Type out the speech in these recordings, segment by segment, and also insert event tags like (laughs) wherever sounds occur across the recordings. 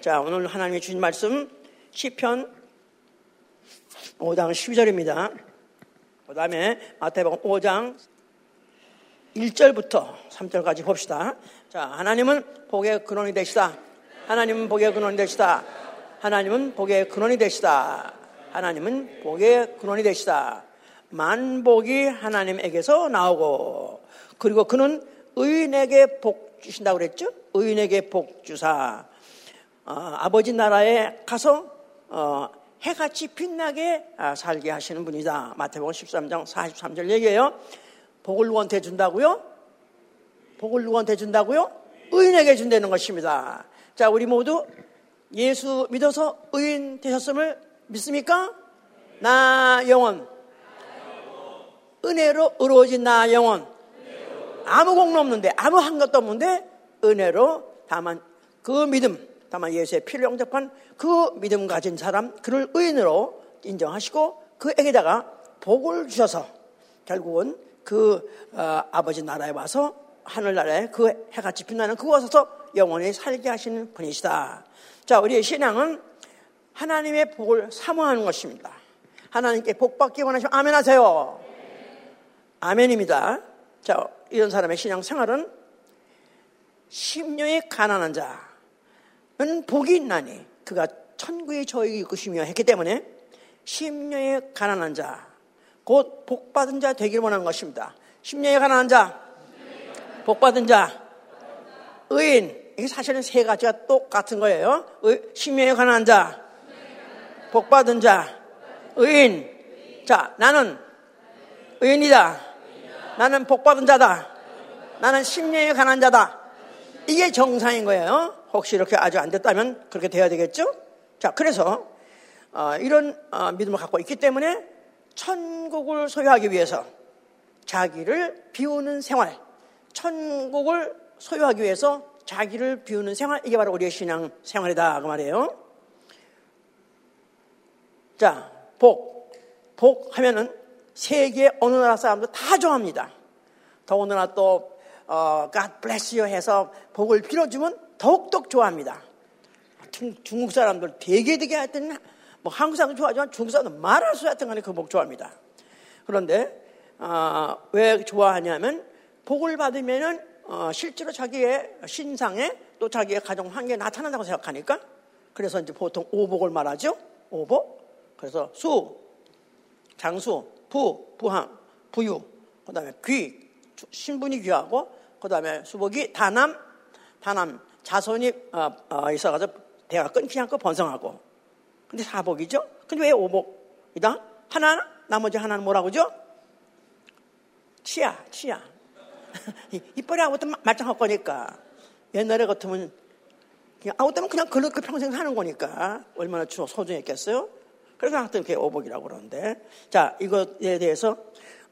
자, 오늘 하나님이 주신 말씀 시편 5장 12절입니다. 그 다음에 마태복음 5장 1절부터 3절까지 봅시다. 자, 하나님은 복의 근원이 되시다. 하나님은 복의 근원이 되시다. 하나님은 복의 근원이 되시다. 하나님은 복의 근원이 되시다. 만복이 하나님에게서 나오고 그리고 그는 의인에게 복 주신다고 그랬죠? 의인에게 복 주사 어, 아버지 나라에 가서 어, 해같이 빛나게 아, 살게 하시는 분이다. 마태복음 13장 43절 얘기해요. 복을 누구한테 준다고요? 복을 누구한테 준다고요? 의인에게 준다는 것입니다. 자, 우리 모두 예수 믿어서 의인 되셨음을 믿습니까? 나 영원. 은혜로 의로워진 나 영원. 아무 공로 없는데, 아무 한 것도 없는데, 은혜로 다만 그 믿음, 다만 예수의 피를 영접한 그 믿음 가진 사람, 그를 의인으로 인정하시고 그에게다가 복을 주셔서 결국은 그 어, 아버지 나라에 와서 하늘나라에 그 해같이 빛나는 그곳에서 영원히 살게 하시는 분이시다. 자, 우리의 신앙은 하나님의 복을 사모하는 것입니다. 하나님께 복 받기 원하시면 아멘 하세요. 아멘입니다. 자, 이런 사람의 신앙 생활은 심령이 가난한 자는 복이 있나니 그가 천국의 저익이 것이며 했기 때문에 심령이 가난한 자, 곧 복받은 자 되길 원하는 것입니다. 심령이 가난한 자, 복받은 자, 의인. 이게 사실은 세 가지가 똑같은 거예요. 심령이 가난한 자, 복받은 자, 의인. 자, 나는 의인이다. 나는 복받은 자다. 나는 심령이 가난한 자다. 이게 정상인 거예요. 혹시 이렇게 아주 안 됐다면 그렇게 돼야 되겠죠? 자, 그래서 어, 이런 어, 믿음을 갖고 있기 때문에 천국을 소유하기 위해서 자기를 비우는 생활, 천국을 소유하기 위해서 자기를 비우는 생활, 이게 바로 우리의 신앙 생활이다. 그 말이에요. 자, 복. 복 하면은 세계 어느 나라 사람도 다 좋아합니다. 더군다나 또, 어, God bless you 해서 복을 빌어주면 더욱더 좋아합니다. 중, 국 사람들 되게 되게 하여튼 뭐 한국 사람도 좋아하지만 중국 사람도 말할 수 없던 간에 그 복 좋아합니다. 그런데, 어, 왜 좋아하냐면 복을 받으면은 어, 실제로 자기의 신상에 또 자기의 가정 환경에 나타난다고 생각하니까 그래서 이제 보통 오복을 말하죠. 오복. 그래서 수, 장수, 부, 부항, 부유, 그 다음에 귀, 신분이 귀하고, 그 다음에 수복이 다남, 다남, 자손이 어, 어, 있어가지고 대가 끊기지 않고 번성하고. 근데 사복이죠? 근데 왜 오복이다? 하나는, 나머지 하나는 뭐라고죠? 치아, 치아. (laughs) 이빨이 아무튼 말짱할 거니까. 옛날에 같으면 때면 그냥 그렇게 평생 사는 거니까 얼마나 소중했겠어요? 그래서 하여튼 그게 오복이라고 그러는데 자 이것에 대해서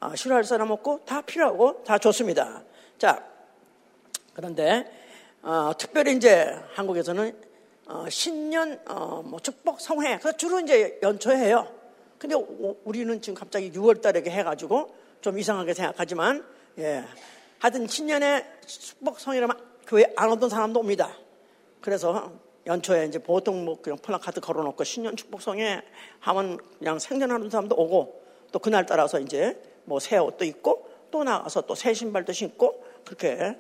어, 싫어할 사람 없고 다 필요하고 다 좋습니다. 자 그런데 어, 특별히 이제 한국에서는 어, 신년 어, 뭐 축복 성회 그 주로 이제 연초해요. 근데 오, 우리는 지금 갑자기 6월달에 해가지고 좀 이상하게 생각하지만 예 하여튼 신년에 축복 성회라면 교회 안 오던 사람도 옵니다. 그래서 연초에 이제 보통 뭐 그냥 플라카드 걸어놓고 신년 축복 성회 하면 그냥 생전 안 하는 사람도 오고 또 그날 따라서 이제 뭐 새 옷도 입고 또 나가서 또 새 신발도 신고 그렇게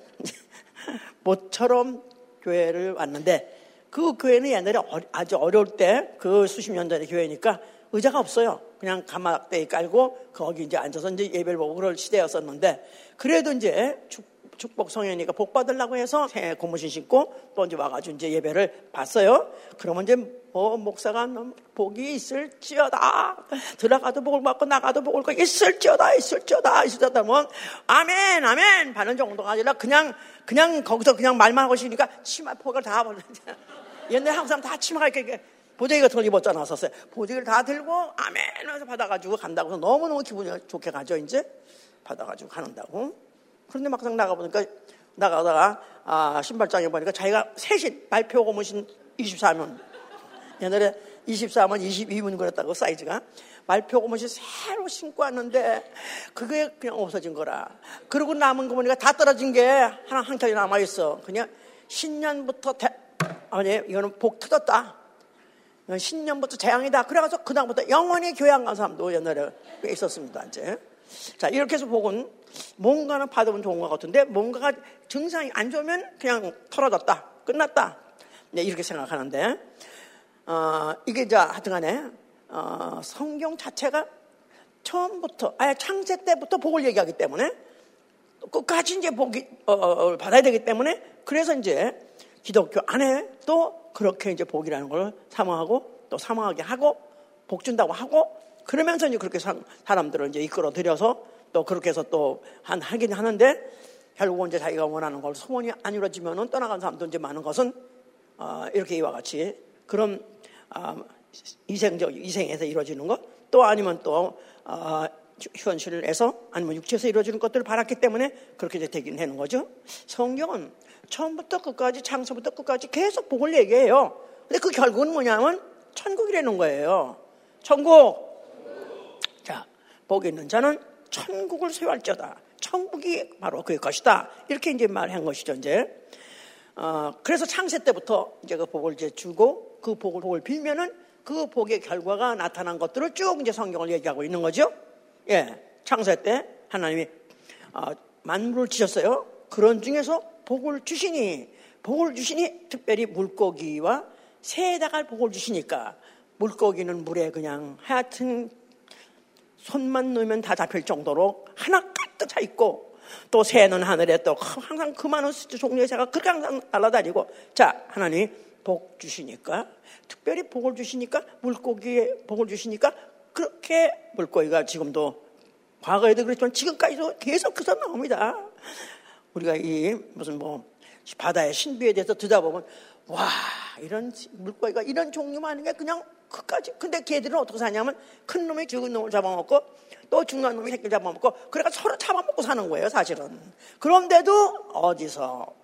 모처럼 교회를 왔는데 그 교회는 옛날에 아주 어려울 때 그 수십 년 전의 교회니까 의자가 없어요. 그냥 가마때기 깔고 거기 이제 앉아서 이제 예배를 보고 그럴 시대였었는데 그래도 이제 축복 성현이가 복 받으려고 해서 새 고무신 신고 또 이제 와가지고 이제 예배를 봤어요. 그러면 이제 뭐 목사가 복이 있을지어다. 들어가도 복을 받고 나가도 복을 받고 있을지어다, 있을지어다, 있을지어다. 뭐 아멘, 아멘 받는 정도가 아니라 그냥 그냥 거기서 그냥 말만 하고 있으니까 치마 폭을 다 버렸. 옛날 한국 사람 다 치마가 이렇게 보재기 같은 걸 입었잖아, 었어요 보재기를 다 들고 아멘 하면서 받아가지고 간다고 해서 너무너무 기분이 좋게 가죠, 이제. 받아가지고 가는다고. 그런데 막상 나가보니까 나가다가 아, 신발장에 보니까 자기가 셋이 발표 고무신 24면 옛날에 24면 22분 그랬다고 사이즈가 말표 고무신 새로 신고 왔는데 그게 그냥 없어진 거라. 그러고 남은 거 보니까 다 떨어진 게 하나 한 켤이 남아 있어. 그냥 신년부터 대, 아버지, 이거는 복 터졌다. 신년부터 재앙이다. 그래가지고 그다음부터 영원히 교회 안 간 사람도 옛날에 있었습니다, 이제. 자, 이렇게 해서 복은 뭔가는 받으면 좋은 것 같은데 뭔가가 증상이 안 좋으면 그냥 털어졌다. 끝났다. 네, 이렇게 생각하는데, 어, 이게 이제 하여튼간에, 어, 성경 자체가 처음부터, 아예 창세 때부터 복을 얘기하기 때문에 끝까지 이제 복이, 어, 어, 받아야 되기 때문에 그래서 이제 기독교 안에 또 그렇게 이제 복이라는 걸 사모하고 또 사모하게 하고 복 준다고 하고 그러면서 이제 그렇게 사람들을 이제 이끌어 들여서 또 그렇게 해서 또 한, 하긴 하는데 결국은 이제 자기가 원하는 걸 소원이 안 이루어지면은 떠나간 사람도 이제 많은 것은 어, 이렇게 이와 같이 그런 어, 이생적 이생에서 이루어지는 것 또 아니면 또 어, 현실에서 아니면 육체에서 이루어지는 것들을 바랐기 때문에 그렇게 이제 되긴 하는 거죠. 성경은 처음부터 끝까지 창세부터 끝까지 계속 복을 얘기해요. 근데 그 결국은 뭐냐면 천국이라는 거예요. 천국. 자, 복이 있는 자는 천국을 소유할자다. 천국이 바로 그의 것이다. 이렇게 이제 말한 것이죠, 이제. 어, 그래서 창세 때부터 이제 그 복을 이제 주고 그 복을, 복을 빌면은 그 복의 결과가 나타난 것들을 쭉 이제 성경을 얘기하고 있는 거죠. 예. 창세 때 하나님이 어, 만물을 지셨어요. 그런 중에서 복을 주시니, 복을 주시니 특별히 물고기와 새에다가 복을 주시니까 물고기는 물에 그냥 하여튼 손만 놓으면 다 잡힐 정도로 하나 가득 차 있고 또 새는 하늘에 또 항상 그 많은 종류의 새가 그렇게 항상 날아다니고 자 하나님 복 주시니까 특별히 복을 주시니까 물고기에 복을 주시니까 그렇게 물고기가 지금도 과거에도 그랬지만 지금까지도 계속 그서 나옵니다. 우리가 이 무슨 뭐 바다의 신비에 대해서 듣다 보면 와 이런 물고기가 이런 종류만 하는 게 그냥 끝까지. 근데 걔들은 어떻게 사냐면 큰 놈이 죽은 놈을 잡아먹고 또 중간 놈이 새끼를 잡아먹고 그러니까 서로 잡아먹고 사는 거예요 사실은. 그런데도 어디서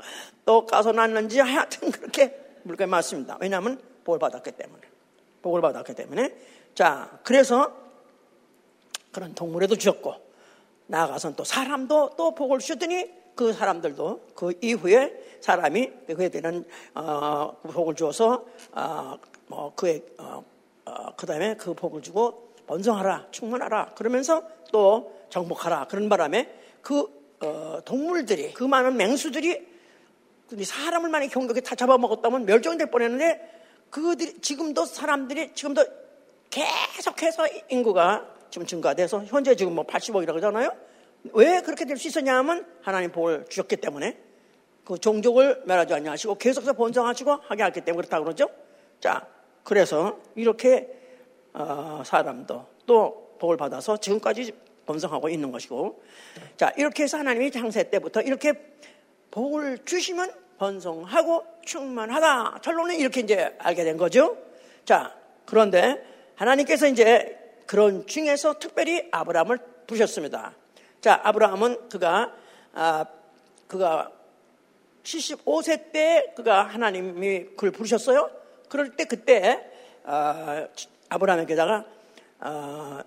또 까서 났는지 하여튼 그렇게 물고기 맞습니다. 왜냐하면 복을 받았기 때문에. 복을 받았기 때문에. 자 그래서 그런 동물에도 주셨고 나아가서는 또 사람도 또 복을 주셨더니 그 사람들도 그 이후에 사람이 그에 대한 어, 복을 주어서 어, 뭐 그의 어, 어, 그 다음에 그 복을 주고 번성하라, 충만하라, 그러면서 또 정복하라. 그런 바람에 그 어, 동물들이, 그 많은 맹수들이 사람을 많이 경격에 다 잡아먹었다면 멸종될 뻔했는데 그들이 지금도 사람들이 지금도 계속해서 인구가 지금 증가돼서 현재 지금 뭐 80억이라고 하잖아요. 왜 그렇게 될 수 있었냐 하면 하나님 복을 주셨기 때문에 그 종족을 멸하지 않냐하시고 계속해서 번성하시고 하게 하기 때문에 그렇다고 그러죠. 자, 그래서 이렇게 어, 사람도 또 복을 받아서 지금까지 번성하고 있는 것이고 자 이렇게 해서 하나님이 장세 때부터 이렇게 복을 주시면 번성하고 충만하다. 결론은 이렇게 이제 알게 된 거죠. 자 그런데 하나님께서 이제 그런 중에서 특별히 아브라함을 부셨습니다. 자 아브라함은 그가 아, 그가 75세 때 그가 하나님이 그를 부르셨어요. 그럴 때 그때 어, 아브라함에게다가 어,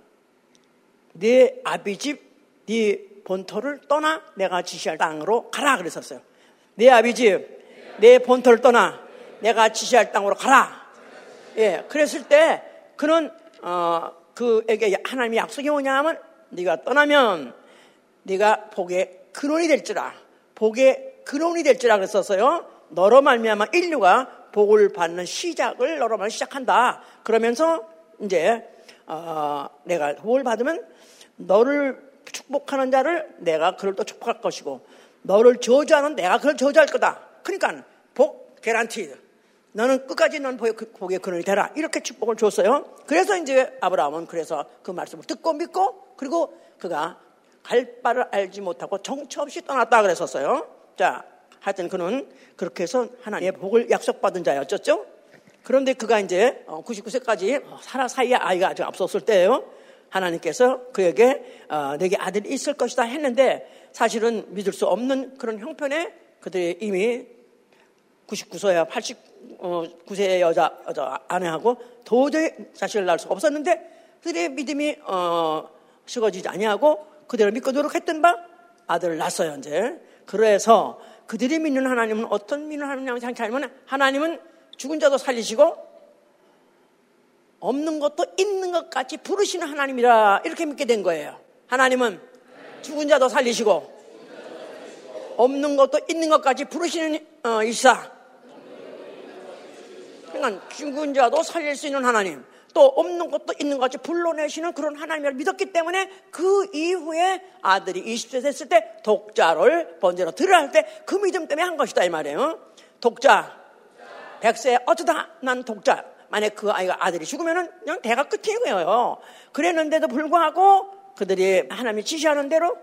네 아비 집, 네 본토를 떠나 내가 지시할 땅으로 가라 그랬었어요. 네 아비 집, 네 본토를 떠나 내가 지시할 땅으로 가라. 예, 그랬을 때 그는 어, 그에게 하나님이 약속이 뭐냐면 네가 떠나면 네가 복의 근원이 될지라 복의 근원이 될지라 그랬었어요. 너로 말미암아 인류가 복을 받는 시작을 너로 말 시작한다. 그러면서 이제 어, 내가 복을 받으면 너를 축복하는 자를 내가 그를 또 축복할 것이고 너를 저주하는 내가 그를 저주할 거다. 그러니까 복 개란티드. 너는 끝까지 넌 복의 근원이 되라. 이렇게 축복을 줬어요. 그래서 이제 아브라함은 그래서 그 말씀을 듣고 믿고 그리고 그가 갈 바를 알지 못하고 정처 없이 떠났다 그랬었어요. 자, 하여튼 그는 그렇게 해서 하나님의 복을 약속받은 자였죠. 그런데 그가 이제 99세까지 어, 살아 사이에 아이가 아직 없었을 때예요. 하나님께서 그에게 어, 내게 아들이 있을 것이다 했는데 사실은 믿을 수 없는 그런 형편에 그들이 이미 99세야 89세의 여자, 여자 아내하고 도저히 자식을 낳을 수 없었는데 그들의 믿음이 어, 식어지지 아니하고 그대로 믿고 노력했던 바 아들을 낳았어요 이제. 그래서 그들이 믿는 하나님은 어떤 믿는 하나님이라고 생각하면 하나님은 죽은 자도 살리시고 없는 것도 있는 것 같이 부르시는 하나님이라 이렇게 믿게 된 거예요. 하나님은 죽은 자도 살리시고 없는 것도 있는 것 같이 부르시는 어, 이사. 그러니까 죽은 자도 살릴 수 있는 하나님. 또 없는 것도 있는 것 같이 불러내시는 그런 하나님을 믿었기 때문에 그 이후에 아들이 20세 됐을 때 독자를 번제로 들으라 할때 그 믿음 때문에 한 것이다 이 말이에요. 독자. 백세 어쩌다 난 독자. 만약 그 아이가 아들이 죽으면은 그냥 대가 끝이에요. 그랬는데도 불구하고 그들이 하나님이 지시하는 대로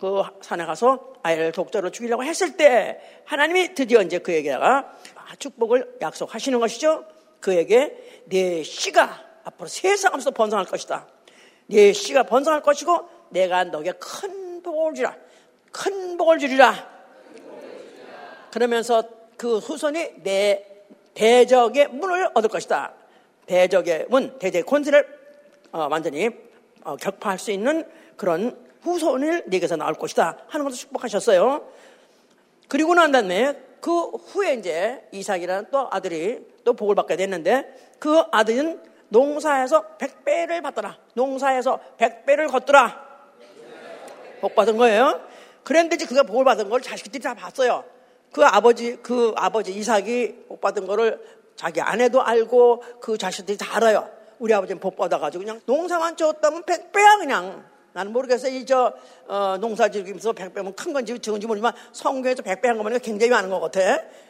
그 산에 가서 아이를 독자로 죽이려고 했을 때 하나님이 드디어 이제 그에게다가 축복을 약속하시는 것이죠. 그에게 내 씨가 앞으로 세상 앞에서 번성할 것이다. 내 씨가 번성할 것이고 내가 너에게 큰 복을 주라. 큰 복을 주리라. 그러면서 그 후손이 내 대적의 문을 얻을 것이다. 대적의 문, 대적의 권세를 어, 완전히 어, 격파할 수 있는 그런 후손을 내게서 나올 것이다 하는 것을 축복하셨어요. 그리고 난 다음에 그 후에 이제 이삭이라는 또 아들이 또 복을 받게 됐는데 그 아들은 농사에서 백배를 받더라. 농사에서 백배를 걷더라. 복 받은 거예요. 그런데 이제 그가 복을 받은 걸 자식들이 다 봤어요. 그 아버지, 그 아버지 이삭이 복 받은 거를 자기 아내도 알고 그 자식들이 다 알아요. 우리 아버지는 복 받아가지고 그냥 농사만 줬다면 백배야 그냥. 나는 모르겠어요. 이저 어, 농사 지으면서 백배면 큰 건지 적은지 모르지만 성경에서 백배 한 거면 굉장히 많은 것 같아.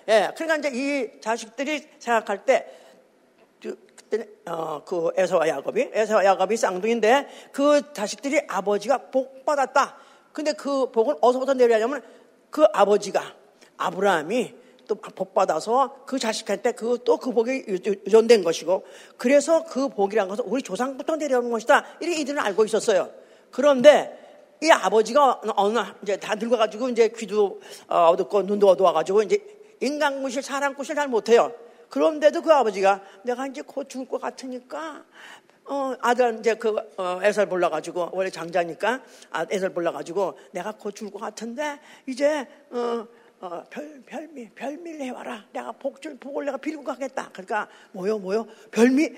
예. 그러니까 이제 이 자식들이 생각할 때 그때 어, 그 에서와 야곱이 에서와 야곱이 쌍둥이인데 그 자식들이 아버지가 복 받았다. 근데 그 복은 어디서부터 내려야냐면 그 아버지가 아브라함이 또 복 받아서 그 자식한테 그 또 그 복이 유전된 것이고 그래서 그 복이란 것은 우리 조상부터 내려오는 것이다. 이렇게 이들은 알고 있었어요. 그런데 이 아버지가 어느 이제 다 늙어가지고 이제 귀도 어, 어둡고 눈도 어두워가지고 이제 인간 구실 사람 구실 잘 못해요. 그런데도 그 아버지가 내가 이제 곧 죽을 것 같으니까 어, 아들 이제 그 어, 애설 불러가지고 원래 장자니까 아, 애설 불러가지고 내가 곧 죽을 것 같은데 이제 어, 어, 별, 별미, 별미를 해와라. 내가 복줄, 복을 내가 빌고 가겠다. 그러니까, 뭐요, 뭐요? 별미?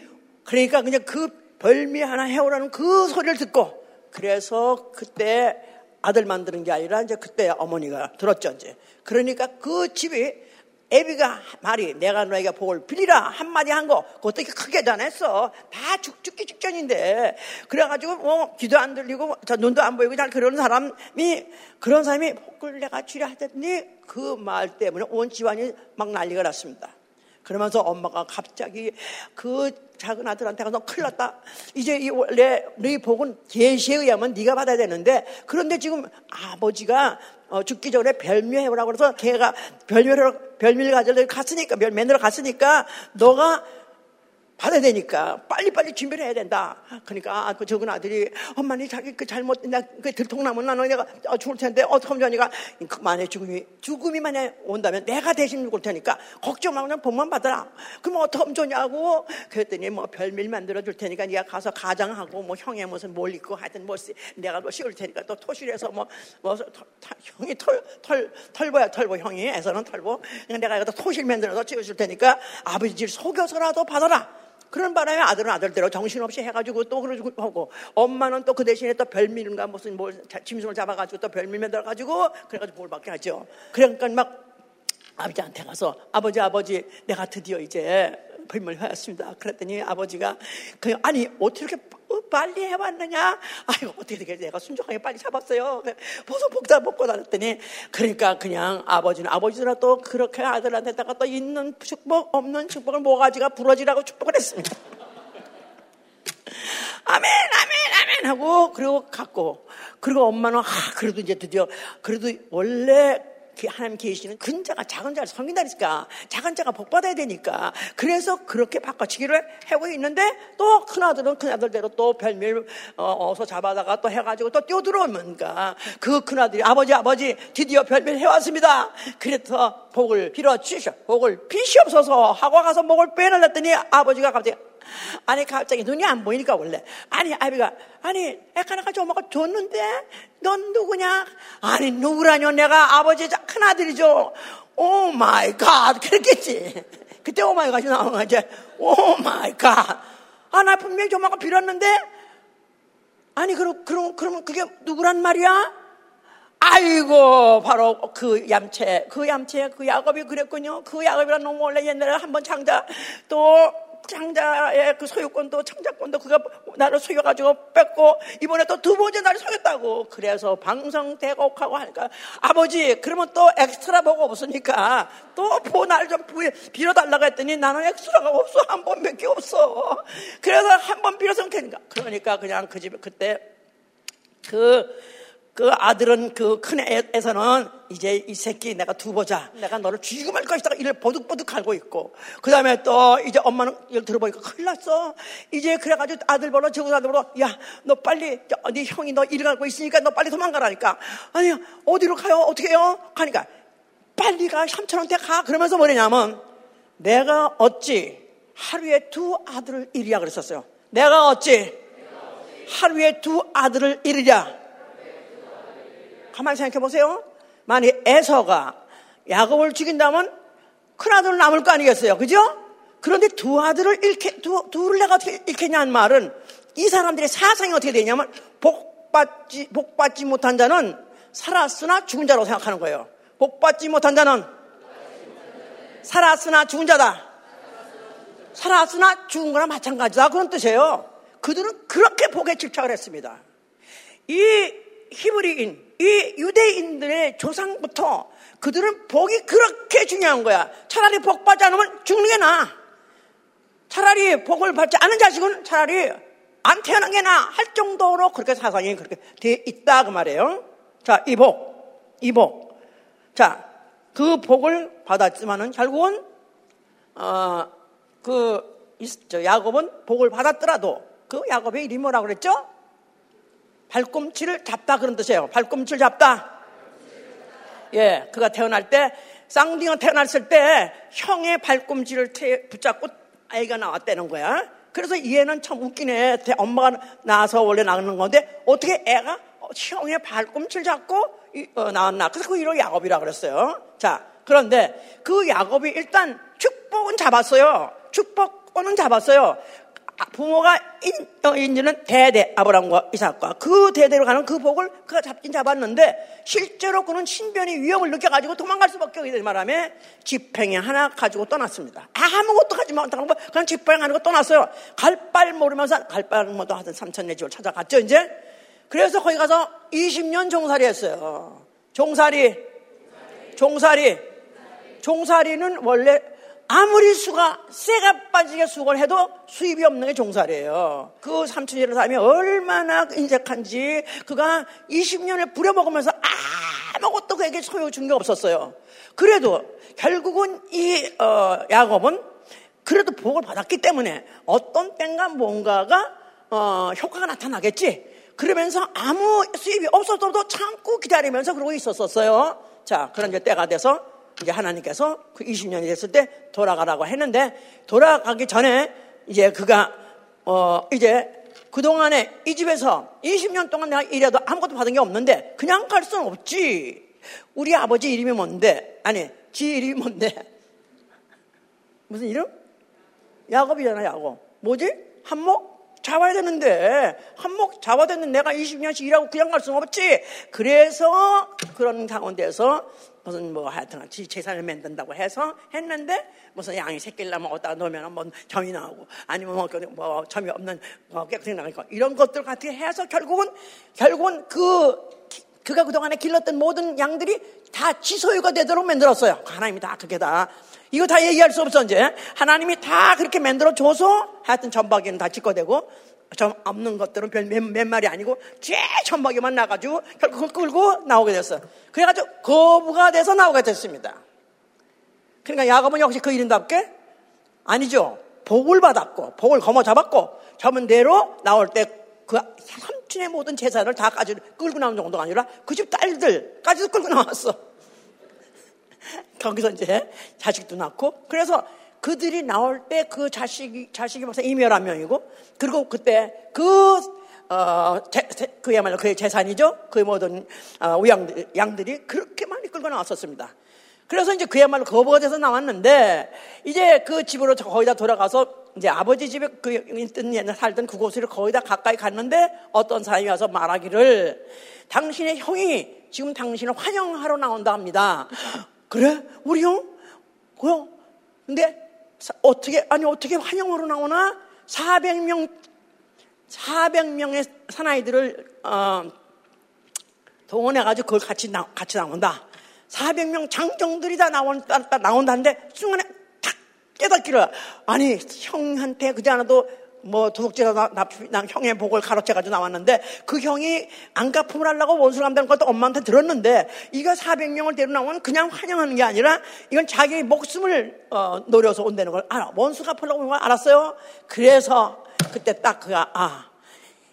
그러니까 그냥 그 별미 하나 해오라는 그 소리를 듣고, 그래서 그때 아들 만드는 게 아니라 이제 그때 어머니가 들었죠, 이제. 그러니까 그 집이 애비가 말이 내가 너에게 복을 빌리라 한마디 한거 그것도 크게도 안 했어? 다 죽, 죽기 직전인데. 그래가지고 뭐 귀도 안 들리고 저 눈도 안 보이고 잘 그런 사람이 그런 사람이 복을 내가 주려 하더니 그 말 때문에 온 집안이 막 난리가 났습니다 그러면서 엄마가 갑자기 그 작은 아들한테 가서 큰일 났다. 이제 이 원래 너희 복은 계시에 의하면 네가 받아야 되는데 그런데 지금 아버지가 어, 죽기 전에 별미해 오라고 그래서 걔가 별미를 별미를 가지러 갔으니까 별 매너로 갔으니까 너가 받아야 되니까 빨리빨리 준비를 해야 된다. 그러니까 아, 그 적은 아들이 엄마니 자기 그 잘못 나그 들통나면 나는 내가 어, 죽을 텐데 어떡하면 좋으니까 만에 죽음이 죽음이 만에 온다면 내가 대신 죽을 테니까 걱정 말고 그냥 복만 받아라. 그럼 어떡하면 좋냐고 그랬더니 뭐 별밀 만들어 줄 테니까 네가 가서 가장하고 뭐 형의 무슨 뭘 입고 하여튼 뭐 내가 뭐 씌울 테니까 또 토실해서 뭐, 뭐 형이 털, 털, 털보야 털보 형이 애서는 털보 내가 여기다 토실 만들어서 찍어줄 테니까 아버지를 속여서라도 받아라. 그런 바람에 아들은 아들대로 정신없이 해가지고 또 그러고 하고 엄마는 또 그 대신에 또 별미인가 무슨 뭘 짐승을 잡아가지고 또 별미 만들어가지고 그래가지고 뭘 받게 하죠. 그러니까 막 아버지한테 가서 아버지 아버지 내가 드디어 이제 벌물 해왔습니다. 그랬더니 아버지가 그 아니 어떻게 이렇게 빨리 해왔느냐? 아이고 어떻게 되게 내가 순종하게 빨리 잡았어요. 보소 복다 먹고 다녔더니 그러니까 그냥 아버지는 아버지라도 그렇게 아들한테다가 또 있는 축복 없는 축복을 모가지가 부러지라고 축복을 했습니다. (laughs) 아멘, 아멘, 아멘 하고 그리고 갔고 그리고 엄마는 아 그래도 이제 드디어 그래도 원래 하나님 계시는 큰 자가 작은 자를 섬긴다니까. 작은 자가 복 받아야 되니까. 그래서 그렇게 바꿔치기를 하고 있는데 또 큰 아들은 큰 아들대로 또 별미를 어, 서 잡아다가 또 해가지고 또 뛰어들어오는가. 그 큰 아들이 아버지 아버지 드디어 별미를 해왔습니다. 그래서 복을 빌어 주시오. 복을 비시옵소서 하고 가서 목을 빼내렸더니 아버지가 갑자기 아니 갑자기 눈이 안 보이니까 원래 아니 아비가 아니 에카나가 엄마가 줬는데 넌 누구냐 아니 누구라뇨 내가 아버지 큰 아들이죠 오 마이 갓 그랬겠지 (laughs) 그때 오 마이 갓이 나온 거지. Oh my God. 아, 나 분명히 조만간 빌었는데? 아니, 그럼, 그럼, 그러면 그게 누구란 말이야? 아이고, 바로 그 얌체, 그 얌체, 그 야곱이 그랬군요. 그 야곱이란 놈 원래 옛날에 한번 장자, 또 장자의 그 소유권도 장자권도 그가 나를 속여가지고 뺏고 이번에 또 두 번째 나를 속였다고. 그래서 방성대곡하고 하니까 아버지 그러면 또 엑스트라 뭐가 없으니까 또날좀 빌어달라고 했더니 나는 엑스트라가 없어. 한 번밖에 없어. 그래서 한 번 빌어서 그러니까 그러니까 그냥 그 집에 그때 그 그 아들은 그 큰 애에서는 이제 이 새끼 내가 두 보자. 내가 너를 죽이고 말 것이다. 이를 보득보득 알고 있고. 그 다음에 또 이제 엄마는 이걸 들어보니까 큰일 났어. 이제 그래가지고 아들 보러 저거 아들 보러 야, 너 빨리, 네 형이 너 일을 알고 있으니까 너 빨리 도망가라니까. 아니, 어디로 가요? 어떻게 해요? 가니까 빨리 가. 삼촌한테 가. 그러면서 뭐냐면 내가 어찌 하루에 두 아들을 잃이야 그랬었어요. 내가 어찌 하루에 두 아들을 잃으랴. 가만히 생각해 보세요. 만약 에서가 야곱을 죽인다면 큰 아들 남을 거 아니겠어요? 그죠? 그런데 두 아들을 잃게, 두, 둘을 내가 어떻게 잃겠냐는 말은 이 사람들의 사상이 어떻게 되냐면 복받지, 복받지 못한 자는 살았으나 죽은 자로 생각하는 거예요. 복받지 못한 자는 살았으나 죽은 자다. 살았으나 죽은 거나 마찬가지다. 그런 뜻이에요. 그들은 그렇게 복에 집착을 했습니다. 이 히브리인, 이 유대인들의 조상부터 그들은 복이 그렇게 중요한 거야. 차라리 복 받지 않으면 죽는 게 나아. 차라리 복을 받지 않은 자식은 차라리 안 태어난 게 나아. 할 정도로 그렇게 사상이 그렇게 돼 있다. 그 말이에요. 자, 이 복. 이 복. 자, 그 복을 받았지만은 결국은, 어, 그, 저 야곱은 복을 받았더라도 그 야곱의 이름이 뭐라고 그랬죠? 발꿈치를 잡다 그런 뜻이에요. 발꿈치를 잡다. 예, 그가 태어날 때 쌍둥이가 태어났을 때 형의 발꿈치를 붙잡고 아이가 나왔다는 거야. 그래서 얘는 참 웃기네. 엄마가 나와서 원래 낳는 건데 어떻게 애가 형의 발꿈치를 잡고 어, 나왔나. 그래서 그 이름을 야곱이라 그랬어요. 자, 그런데 그 야곱이 일단 축복은 잡았어요. 축복권은 잡았어요. 아, 부모가 인, 지는 대대 아브라함과 이삭과 그 대대로 가는 그 복을 그가 잡긴 잡았는데 실제로 그는 신변의 위험을 느껴가지고 도망갈 수밖에 된 바람에 집행에 하나 가지고 떠났습니다. 아무것도 하지 못하고 그냥 집행하는 거 떠났어요. 갈 바를 모르면서 갈 바를 모르 하던 삼천네 집을 찾아갔죠 이제. 그래서 거기 가서 20년 종살이 했어요. 종살이, 종살이, 종살이는 원래 아무리 수가 세가 빠지게 수고를 해도 수입이 없는 게 종살이에요. 그 삼촌이라는 사람이 얼마나 인색한지 그가 20년을 부려먹으면서 아무것도 그에게 소유 준 게 없었어요. 그래도 결국은 이 어, 야곱은 그래도 복을 받았기 때문에 어떤 땐가 뭔가가 어, 효과가 나타나겠지. 그러면서 아무 수입이 없어도 참고 기다리면서 그러고 있었었어요. 자, 그런 이제 때가 돼서 이제 하나님께서 그 20년이 됐을 때 돌아가라고 했는데 돌아가기 전에 이제 그가 어 이제 그동안에 이 집에서 20년 동안 내가 일해도 아무것도 받은 게 없는데 그냥 갈 수는 없지. 우리 아버지 이름이 뭔데? 아니, 지 이름이 뭔데? (laughs) 무슨 이름? 야곱이잖아, 야곱. 뭐지? 한목? 잡아야 되는데, 한목 잡아야 되는데 내가 20년씩 일하고 그냥 갈 수는 없지. 그래서 그런 가운데서 무슨 뭐 하여튼 재산을 만든다고 해서 했는데 무슨 양이 새끼를 나면 어디다 놓으면 뭐 점이 나오고 아니면 뭐, 그뭐 점이 없는 뭐 깨끗이 나니까 이런 것들 같이 해서 결국은 결국은 그 그가 그동안에 길렀던 모든 양들이 다 지소유가 되도록 만들었어요. 하나님이 다 그게 다. 이거 다 얘기할 수 없어, 이제. 하나님이 다 그렇게 만들어 줘서 하여튼 전박이는 다 짓거되고 좀 없는 것들은 별 몇, 몇 마리 아니고 제천박이만 나가지고 결국 그걸 끌고 나오게 됐어요. 그래가지고 거부가 돼서 나오게 됐습니다. 그러니까 야곱은 역시 그 이름답게 아니죠. 복을 받았고 복을 거머 잡았고 잡은 대로 나올 때 그 삼촌의 모든 재산을 다 가지고 끌고 나온 정도가 아니라 그 집 딸들까지도 끌고 나왔어. (laughs) 거기서 이제 자식도 낳고 그래서 그들이 나올 때 그 자식이, 자식이 벌써 이멸한 명이고, 그리고 그때 그, 어, 제, 그야말로 그의 재산이죠. 그의 모든, 어, 우양들, 양들이 그렇게 많이 끌고 나왔었습니다. 그래서 이제 그야말로 거부가 돼서 나왔는데 이제 그 집으로 거의 다 돌아가서 이제 아버지 집에 그 있던 옛날 살던 그곳으로 거의 다 가까이 갔는데 어떤 사람이 와서 말하기를 당신의 형이 지금 당신을 환영하러 나온다 합니다. (gasps) 그래? 우리 형? 그요? 근데 어떻게 아니 어떻게 환영하러 나오나? 400명 400명의 사나이들을 어, 동원해 가지고 그걸 같이 나, 같이 나온다. 400명 장정들이 다 나온다, 나온다는데 순간에 탁 깨닫기를 아니 형한테 그지 않아도 뭐나 형의 복을 가로채가지고 나왔는데 그 형이 안갚음을 하려고 원수를 한다는 것도 엄마한테 들었는데 이가 400명을 데려 나오면 그냥 환영하는 게 아니라 이건 자기 목숨을 어, 노려서 온다는 걸 알아. 원수 갚으려고 온걸 알았어요. 그래서 그때 딱 그가 아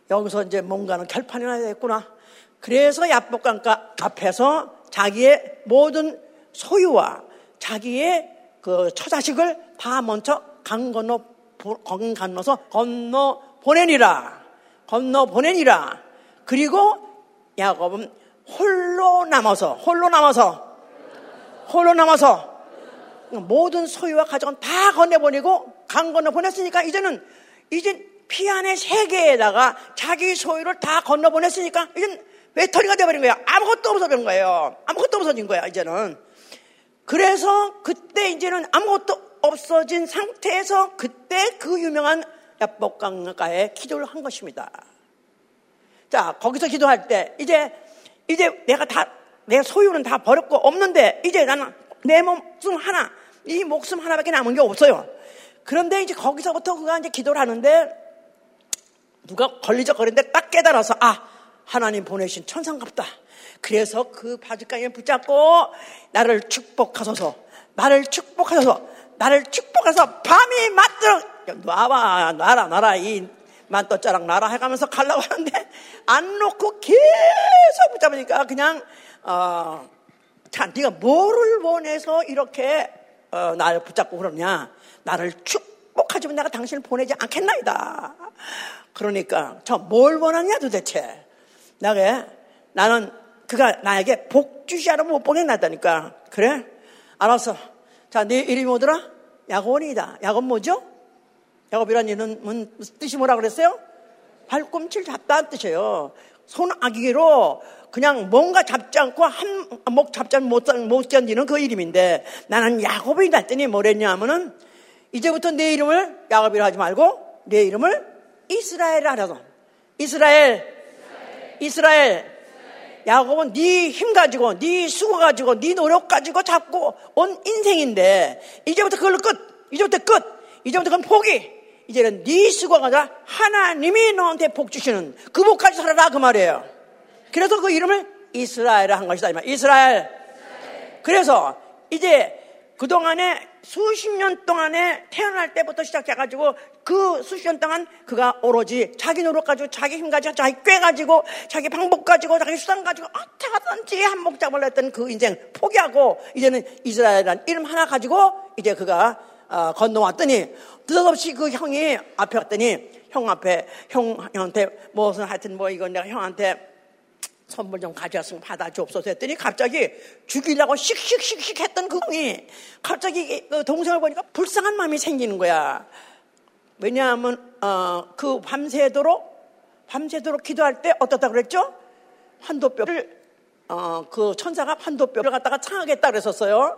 여기서 이제 뭔가는 결판이 나야 되겠구나. 그래서 야복강가 앞에서 자기의 모든 소유와 자기의 그 처자식을 다 먼저 강 건너 강 건너서 건너 보내니라 건너 보내니라 그리고 야곱은 홀로 남아서 홀로 남아서 홀로 남아서 모든 소유와 가정은 다 건네보내고 강 건너 보냈으니까 이제는 이제 피안의 세계에다가 자기 소유를 다 건너 보냈으니까 이젠 외톨이가 돼버린 거야. 아무것도 없어진 거예요. 아무것도 없어진 거야, 이제는. 그래서 그때 이제는 아무것도 없어진 상태에서 그때 그 유명한 야복 강가에 기도를 한 것입니다. 자, 거기서 기도할 때 이제 이제 내가 다 내 소유는 다 버렸고 없는데 이제 나는 내 목숨 하나 이 목숨 하나밖에 남은 게 없어요. 그런데 이제 거기서부터 그가 이제 기도를 하는데 누가 걸리적거리는데 딱 깨달아서 아 하나님 보내신 천상갑다. 그래서 그 바지가에 붙잡고 나를 축복하소서, 나를 축복하소서, 나를 축복해서 밤이 맞도록 놔봐, 놔라, 놔라, 이 만또자랑 나라 해가면서 가려고 하는데 안 놓고 계속 붙잡으니까 그냥 어, 참 네가 뭐를 원해서 이렇게 어, 나를 붙잡고 그러냐? 나를 축복하지만 내가 당신을 보내지 않겠나이다. 그러니까 저 뭘 원하냐 도대체? 나게 나는 그가 나에게 복 주시하러 못 보내놨다니까. 그래? 알았어. 자, 네 이름이 뭐더라? 야곱이다. 야곱 뭐죠? 야곱이라는 이름은 뜻이 뭐라 그랬어요? 발꿈치를 잡다는 뜻이에요. 손아기로 그냥 뭔가 잡지 않고 한 목 잡지 않고 못, 못 견디는 그 이름인데 나는 야곱이다 했더니 뭐랬냐 하면은 이제부터 내 이름을 야곱이라 하지 말고 내 이름을 이스라엘 하라서 이스라엘 이스라엘 야곱은 네 힘 가지고 네 수고 가지고 네 노력 가지고 잡고 온 인생인데 이제부터 그걸로 끝. 이제부터 끝. 이제부터 그건 포기. 이제는 네 수고가 아니라 하나님이 너한테 복 주시는 그 복까지 살아라 그 말이에요. 그래서 그 이름을 이스라엘 한 것이다 이스라엘. 그래서 이제 그동안에 수십 년 동안에 태어날 때부터 시작해가지고 그 수십 년 동안 그가 오로지 자기 노력 가지고 자기 힘 가지고 자기 꾀 가지고 자기 방법 가지고 자기 수단 가지고 어떻게 하든지 한목 잡으려 했던 그 인생 포기하고 이제는 이스라엘이라는 이름 하나 가지고 이제 그가 어, 건너왔더니 느닷없이 그 형이 앞에 갔더니 형 앞에 형, 형한테 무슨 하여튼 뭐 이건 내가 형한테 선물 좀 가져왔으면 받아주옵소서 했더니 갑자기 죽이려고 씩씩씩씩 했던 그 형이 갑자기 그 동생을 보니까 불쌍한 마음이 생기는 거야. 왜냐하면 어, 그 밤새도록 밤새도록 기도할 때 어떻다 그랬죠? 환도뼈를 어, 그 천사가 환도뼈를 갖다가 창하겠다 그랬었어요.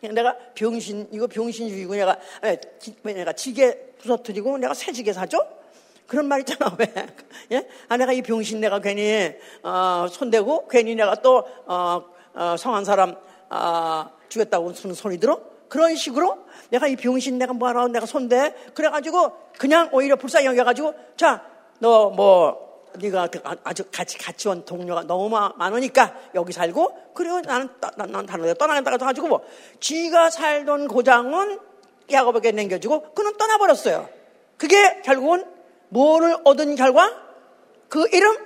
(laughs) 내가 병신 이거 병신주의고 내가 내가 지게 부서뜨리고 내가 새 지게 사죠? 그런 말 있잖아, (laughs) 왜? 예? 아, 내가 이 병신 내가 괜히, 어, 손대고, 괜히 내가 또, 어, 어, 성한 사람, 어, 죽였다고 무슨 소리 들어? 그런 식으로 내가 이 병신 내가 뭐하러 내가 손대? 그래가지고 그냥 오히려 불쌍히 여겨가지고, 자, 너 뭐, 네가 그 아주 같이 같이 온 동료가 너무 많으니까 여기 살고 그리고 나는 난 다른 데 떠나겠다고 해가지고 뭐 지가 살던 고장은 야곱에게 남겨주고 그는 떠나버렸어요. 그게 결국은 뭐를 얻은 결과 그 이름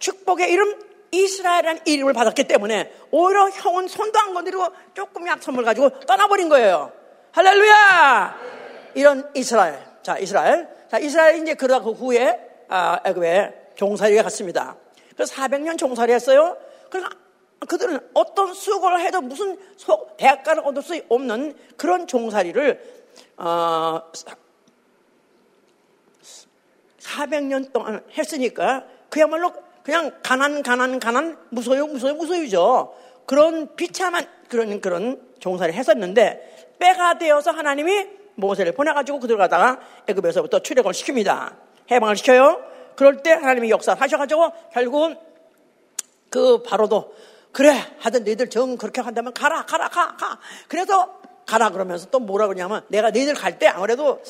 축복의 이름 이스라엘이라는 이름을 받았기 때문에 오히려 형은 손도 안 건드리고 조금 약선물 가지고 떠나버린 거예요. 할렐루야! 이런 이스라엘. 자, 이스라엘. 자, 이스라엘이 이제 그러다 그 후에 아, 애굽에 종살이에 갔습니다. 그래서 400년 종살이 했어요. 그러니까 그들은 어떤 수고를 해도 무슨 대가를 얻을 수 없는 그런 종살이를 어, 400년 동안 했으니까 그야말로 그냥 가난 가난 가난 무소유 무소유 무소유죠. 그런 비참한 그런 그런 종살이 했었는데 빼가 되어서 하나님이 모세를 보내가지고 그들 가다가 애굽에서부터 출애굽을 시킵니다. 해방을 시켜요. 그럴 때 하나님이 역사하셔가지고 결국은 그 바로도 그래 하던 너희들 정 그렇게 한다면 가라 가라 가 가. 그래서 가라 그러면서 또 뭐라 그러냐면 내가 너희들 갈 때 아무래도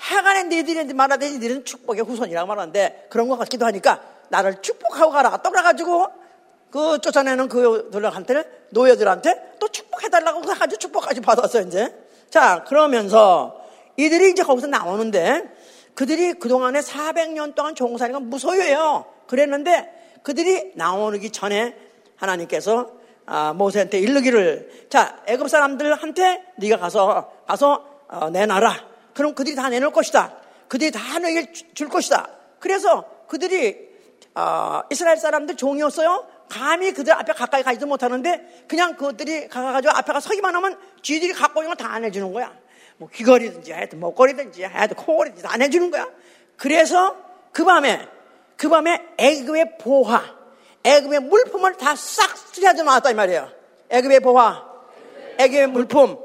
해간에 너희들이 말하듯이 너희들은 축복의 후손이라고 말하는데 그런 것 같기도 하니까 나를 축복하고 가라. 또 그래가지고 그 쫓아내는 그들한테는 노예들한테 또 축복해달라고 해가지고 축복까지 받았어 이제. 자 그러면서 이들이 이제 거기서 나오는데 그들이 그동안에 400년 동안 종살이가 무소유해요. 그랬는데 그들이 나오기 전에 하나님께서 아, 모세한테 일르기를 자 애굽 사람들한테 네가 가서 가서 어, 내놔라. 그럼 그들이 다 내놓을 것이다. 그들이 다 너에게 줄 것이다. 그래서 그들이 어, 이스라엘 사람들 종이었어요. 감히 그들 앞에 가까이 가지도 못하는데 그냥 그들이 가가지고 앞에 가 서기만 하면 쥐들이 갖고 있는 거 다 안 해주는 거야. 뭐 귀걸이든지 하여튼 목걸이든지 하여튼 코걸이든지 다안 해주는 거야. 그래서 그 밤에 그 밤에 애굽의 보화, 애굽의 물품을 다 싹 수리하지 나왔다 이 말이에요. 애굽의 보화, 애굽의 물품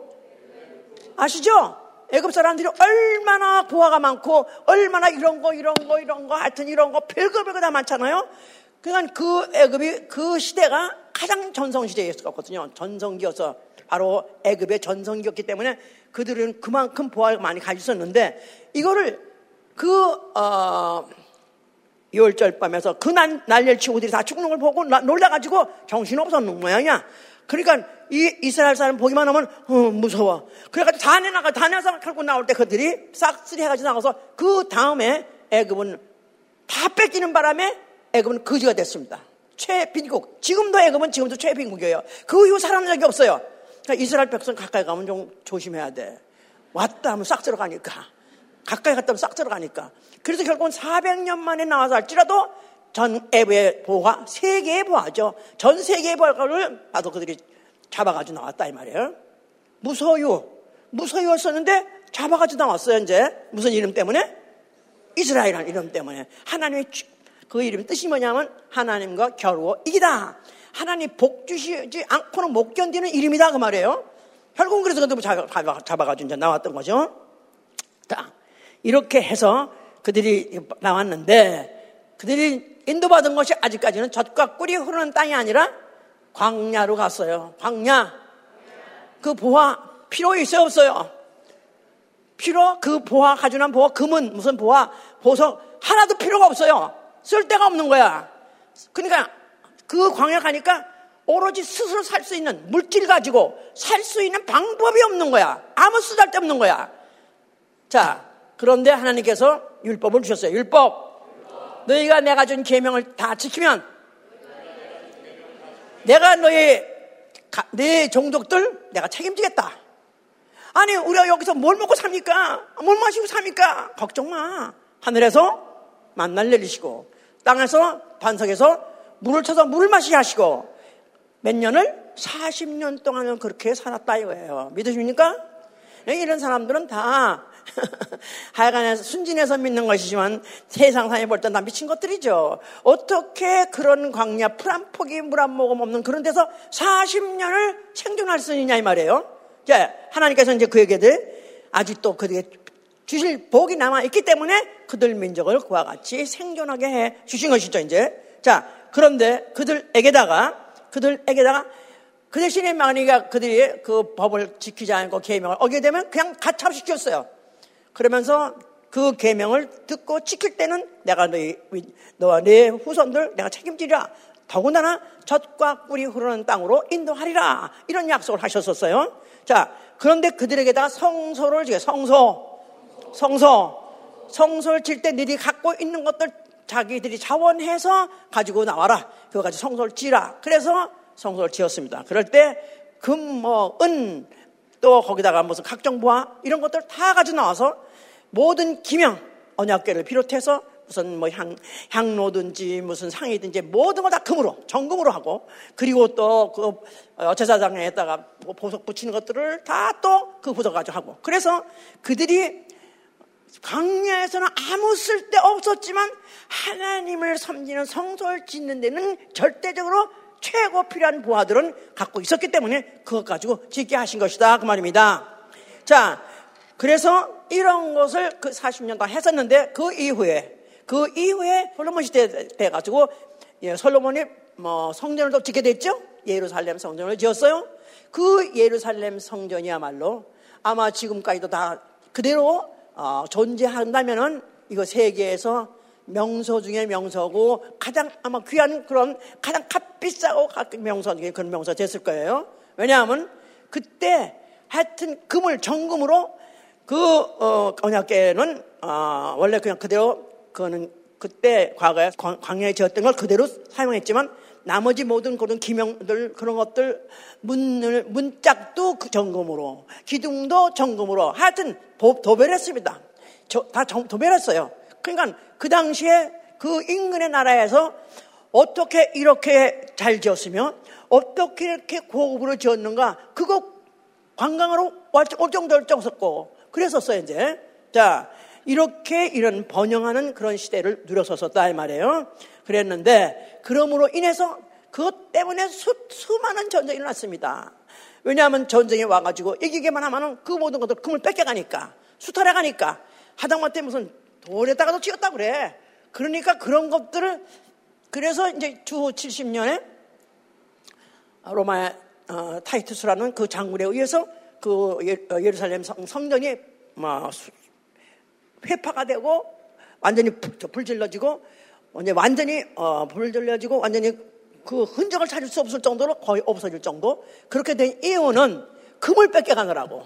아시죠? 애굽 사람들이 얼마나 보화가 많고 얼마나 이런 거 이런 거 이런 거 하여튼 이런 거 별거 별거 다 많잖아요. 그러니까 그 애굽이 그 시대가 가장 전성 시대였었거든요. 전성기여서 바로 애굽의 전성기였기 때문에 그들은 그만큼 보화를 많이 가지고 있었는데 이거를 그 어, 6월절 밤에서 그 난, 날려를 치고 그들이 다 죽는 걸 보고 놀라가지고 정신없었는 모양이야. 그러니까 이 이스라엘 사람 보기만 하면 어, 무서워. 그래가지고 다 내 나가 다 내서 결국 나올 때 그들이 싹쓸이 해가지고 나가서 그 다음에 애굽은 다 뺏기는 바람에 애굽은 거지가 됐습니다. 최빈국. 지금도 애굽은 지금도 최빈국이에요. 그 이후 사람 적이 없어요. 그러니까 이스라엘 백성 가까이 가면 좀 조심해야 돼. 왔다 하면 싹 들어가니까. 가까이 갔다 하면 싹 들어가니까. 그래서 결국은 400년 만에 나와서 할지라도 전 애부의 보화, 세계의 보화죠. 전 세계의 보화를 봐도 그들이 잡아가지고 나왔다 이 말이에요. 무소유, 무소유였었는데 잡아가지고 나왔어요 이제 무슨 이름 때문에? 이스라엘이라는 이름 때문에 하나님의 그 이름 뜻이 뭐냐면 하나님과 겨루어 이기다. 하나님 복 주시지 않고는 못 견디는 이름이다 그 말이에요. 결국은 그래서 그들 잡아, 잡아가지고 이제 나왔던 거죠. 자, 이렇게 해서 그들이 나왔는데 그들이 인도받은 것이 아직까지는 젖과 꿀이 흐르는 땅이 아니라 광야로 갔어요. 광야. 그 보화 필요 있어요 없어요? 필요 그 보화 가져난 보화 금은 무슨 보화 보석 하나도 필요가 없어요. 쓸 데가 없는 거야. 그러니까 그 광야 가니까 오로지 스스로 살 수 있는 물질 가지고 살 수 있는 방법이 없는 거야. 아무 쓰잘데 없는 거야. 자, 그런데 하나님께서 율법을 주셨어요. 율법. 너희가 내가 준 계명을 다 지키면 내가 너희 내 종족들 내가 책임지겠다. 아니 우리가 여기서 뭘 먹고 삽니까? 뭘 마시고 삽니까? 걱정 마. 하늘에서 만날 내리시고 땅에서 반석에서 물을 쳐서 물을 마시게 하시고 몇 년을 40년 동안은 그렇게 살았다 이거예요. 믿으십니까? 이런 사람들은 다 (laughs) 하여간에 순진해서 믿는 것이지만 세상 사람이 볼땐 다 미친 것들이죠. 어떻게 그런 광야 풀 한 포기 물 한 모금 없는 그런 데서 40년을 생존할 수 있냐 이 말이에요. 자, 하나님께서 이제 그에게 아직도 그에게 주실 복이 남아 있기 때문에 그들 민족을 그와 같이 생존하게 해 주신 것이죠, 이제. 자, 그런데 그들에게다가 그들에게다가 그 대신에 만약에 그들이 그 법을 지키지 않고 계명을 어기게 되면 그냥 가차시켰어요. 그러면서 그 계명을 듣고 지킬 때는 내가 너희, 너와 네 후손들 내가 책임지리라. 더군다나 젖과 꿀이 흐르는 땅으로 인도하리라. 이런 약속을 하셨었어요. 자, 그런데 그들에게다가 성소를 지게 성소, 성소, 성소를 질때 너희들이 갖고 있는 것들 자기들이 자원해서 가지고 나와라. 그거 가지고 성소를 지라. 그래서 성소를 지었습니다. 그럴 때 금, 뭐, 은, 또 거기다가 무슨 보화 이런 것들 다 가지고 나와서 모든 기명 언약계를 비롯해서 무슨 뭐 향, 향로든지 무슨 상이든지 모든 걸 다 금으로, 정금으로 하고, 그리고 또그 어, 제사장에다가 보석 붙이는 것들을 다 또 그 보석 가지고 하고. 그래서 그들이 광야에서는 아무 쓸데 없었지만 하나님을 섬기는 성소를 짓는 데는 절대적으로 최고 필요한 부하들은 갖고 있었기 때문에 그것 가지고 짓게 하신 것이다. 그 말입니다. 자, 그래서 이런 것을 그 40년간 했었는데 그 이후에 그 이후에 솔로몬 시대 돼 가지고 예, 솔로몬이 뭐 성전을 또 짓게 됐죠. 예루살렘 성전을 지었어요. 그 예루살렘 성전이야말로 아마 지금까지도 다 그대로 어, 존재한다면은 이거 세계에서 명소 중에 명소고 가장 아마 귀한 그런 가장 값비싸고 명소 중에 그런 명소 됐을 거예요. 왜냐하면 그때 하여튼 금을 정금으로 그 어, 언약계는 어, 원래 그냥 그대로 그거는 그때 과거에 광야에 지었던 걸 그대로 사용했지만 나머지 모든 그런 기명들 그런 것들 문을 문짝도 그 정금으로 기둥도 정금으로 하여튼 도배했습니다. 다 도배했어요. 그러니까 그 당시에 그 인근의 나라에서 어떻게 이렇게 잘 지었으며 어떻게 이렇게 고급으로 지었는가 그거 관광으로 올 정도를 정었고 그랬었어요 이제. 자 이렇게 이런 번영하는 그런 시대를 누렸었었다 이 말이에요. 그랬는데 그러므로 인해서 그것 때문에 수, 수많은 전쟁이 일어났습니다. 왜냐하면 전쟁이 와가지고 이기기만 하면은 그 모든 것들 금을 뺏겨가니까 수탈해 가니까 하다못해 무슨 돌에다가도 찍었다 그래. 그러니까 그런 것들을 그래서 이제 주 70년에 로마 어, 타이투스라는 그 장군에 의해서 그 예, 예루살렘 성, 전이 뭐 회파가 되고 완전히 불질러지고 완전히 어, 불질러지고 완전히 그 흔적을 찾을 수 없을 정도로 거의 없어질 정도 그렇게 된 이유는 금을 뺏겨가느라고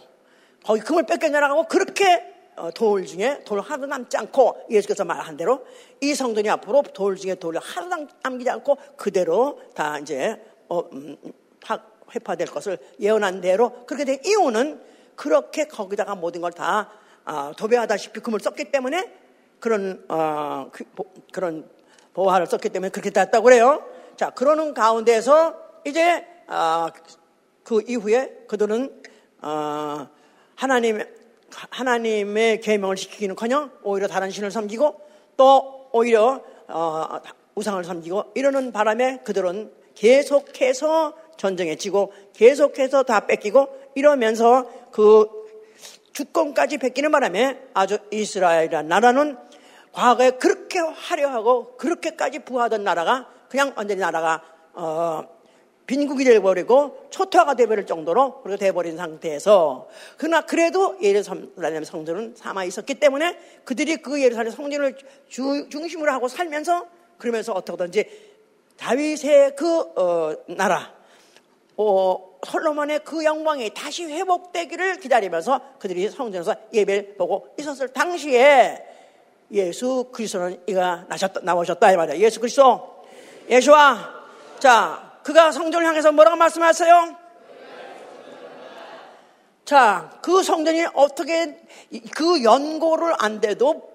거기 금을 뺏겨가느라고 그렇게 어, 돌 중에 돌 하나도 남지 않고 예수께서 말한 대로 이 성전이 앞으로 돌 중에 돌을 하나도 남기지 않고 그대로 다 이제 어, 음, 회파될 것을 예언한 대로 그렇게 된 이유는 그렇게 거기다가 모든 걸다 어, 도배하다시피 금을 썼기 때문에 그런 어, 그, 런 보화를 썼기 때문에 그렇게 됐다고 그래요. 자 그러는 가운데서 이제 어, 그 이후에 그들은 어, 하나님 하나님의 계명을 지키기는커녕 오히려 다른 신을 섬기고 또 오히려 어, 우상을 섬기고 이러는 바람에 그들은 계속해서 전쟁에 지고 계속해서 다 뺏기고 이러면서 그 주권까지 뺏기는 바람에 아주 이스라엘이라는 나라는 과거에 그렇게 화려하고 그렇게까지 부하던 나라가 그냥 완전히 나라가 어, 빈국이 되어버리고 초토화가 되어버릴 정도로 그렇게 되어버린 상태에서 그러나 그래도 예루살렘 성전은 삼아 있었기 때문에 그들이 그 예루살렘 성전을 주, 중심으로 하고 살면서 그러면서 어떻게든지 다윗의 그 어, 나라 어, 솔로몬의 그 영광이 다시 회복되기를 기다리면서 그들이 성전에서 예배를 보고 있었을 당시에 예수 그리스도는 이가 나셨다, 나오셨다 이 말이야. 예수 그리스도 예수와 자 그가 성전을 향해서 뭐라고 말씀하세요? 자, 그 성전이 어떻게 그 연고를 안 돼도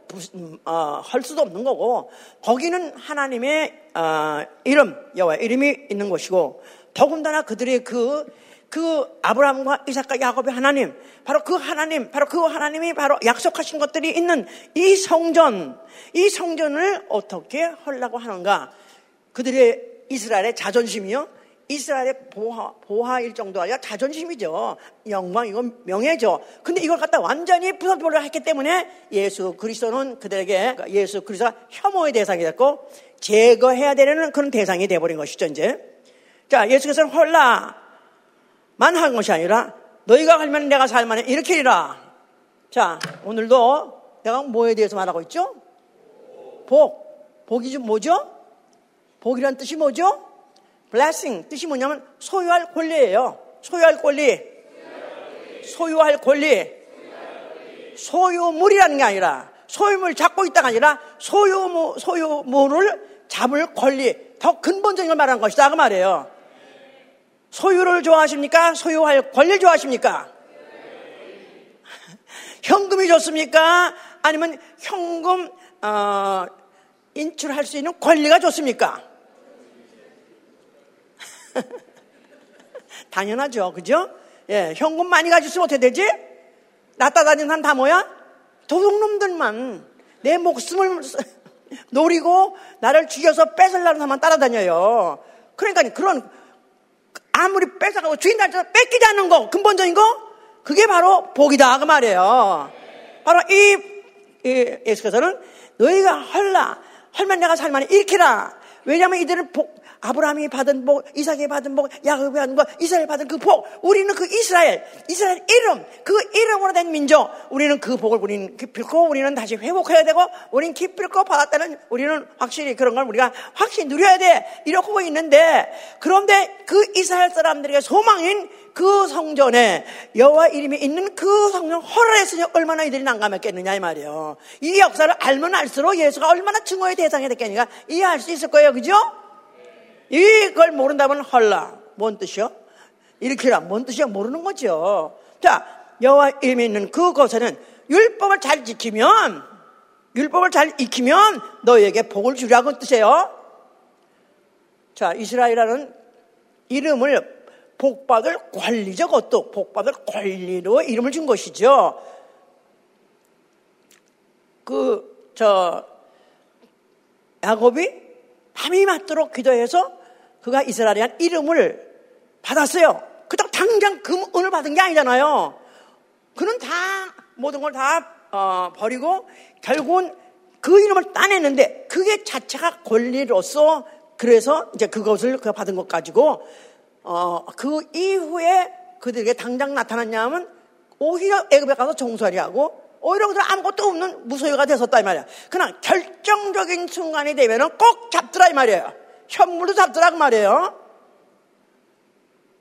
어, 할 수도 없는 거고 거기는 하나님의 어, 이름 여호와 이름이 있는 것이고 더군다나 그들의 그, 그 아브라함과 이삭과 야곱의 하나님, 바로 그 하나님, 바로 그 하나님이 바로 약속하신 것들이 있는 이 성전, 이 성전을 어떻게 하려고 하는가? 그들의 이스라엘의 자존심이요. 이스라엘의 보하, 보하일 정도가 아니라 자존심이죠. 영광이고 명예죠. 근데 이걸 갖다 완전히 부숴버려 했기 때문에 예수 그리스도는 그들에게 예수 그리스도가 혐오의 대상이 됐고 제거해야 되는 그런 대상이 돼버린 것이죠, 이제. 자, 예수께서는 홀라만 한 것이 아니라 너희가 살면 내가 살만해. 이렇게 이라. 자, 오늘도 내가 뭐에 대해서 말하고 있죠? 복. 복이 좀 뭐죠? 복이란 뜻이 뭐죠? blessing 뜻이 뭐냐면 소유할 권리예요. 소유할 권리. 소유할 권리. 소유물이라는 게 아니라 소유물 잡고 있다가 아니라 소유물, 소유물을 잡을 권리. 더 근본적인 걸 말하는 것이다. 그 말이에요. 소유를 좋아하십니까? 소유할 권리를 좋아하십니까? (laughs) 현금이 좋습니까? 아니면 현금, 어, 인출할 수 있는 권리가 좋습니까? (laughs) 당연하죠. 그죠? 예, 현금 많이 가지고 어떻게 되지? 낫다 다니는 사람 다 뭐야? 도둑놈들만 내 목숨을 (laughs) 노리고 나를 죽여서 뺏으려는 사람만 따라다녀요. 그러니까 그런 아무리 뺏어가고 주인한테 뺏기지 않는 거 근본적인 거 그게 바로 복이다 그 말이에요. 바로 이, 이 예수께서는 너희가 헐라 헐면 내가 살만이 일으키라. 왜냐하면 이들은 복, 아브라함이 받은 복, 이삭이 받은 복, 야곱이 받은 복, 이스라엘 받은 그 복. 우리는 그 이스라엘, 이스라엘 이름, 그 이름으로 된 민족. 우리는 그 복을 우리는 기필고 우리는 다시 회복해야 되고 우리는 기필고 받았다는 우리는 확실히 그런 걸 우리가 확실히 누려야 돼. 이렇게 있는데 그런데 그 이스라엘 사람들에게 소망인 그 성전에 여호와 이름이 있는 그 성전 허락했으니 얼마나 이들이 난감했겠느냐 이 말이에요. 이 역사를 알면 알수록 예수가 얼마나 증오의 대상이 됐겠느냐 이해할 수 있을 거예요. 그죠? 이걸 모른다면 헐라. 뭔 뜻이요? 일으키라. 뭔 뜻이야? 모르는 거죠. 자, 여호와 이름이 있는 그곳에는 율법을 잘 지키면 율법을 잘 익히면 너에게 복을 주라고 뜻이에요. 자, 이스라엘이라는 이름을 복받을 권리적 어떤 복받을 권리로 이름을 준 것이죠. 그, 저, 야곱이 밤이 맞도록 기도해서 그가 이스라엘이란 이름을 받았어요. 그렇다고 당장 금 은을 받은 게 아니잖아요. 그는 다 모든 걸다 어, 버리고 결국은 그 이름을 따냈는데 그게 자체가 권리로서 그래서 이제 그것을 그 받은 것 가지고 어, 그 이후에 그들에게 당장 나타났냐면 오히려 애굽에 가서 종살이 하고 오히려 그들 아무것도 없는 무소유가 됐었다 이 말이야. 그러나 결정적인 순간이 되면은 꼭 잡더라 이 말이에요. 현물도 잡더라 그 말이에요.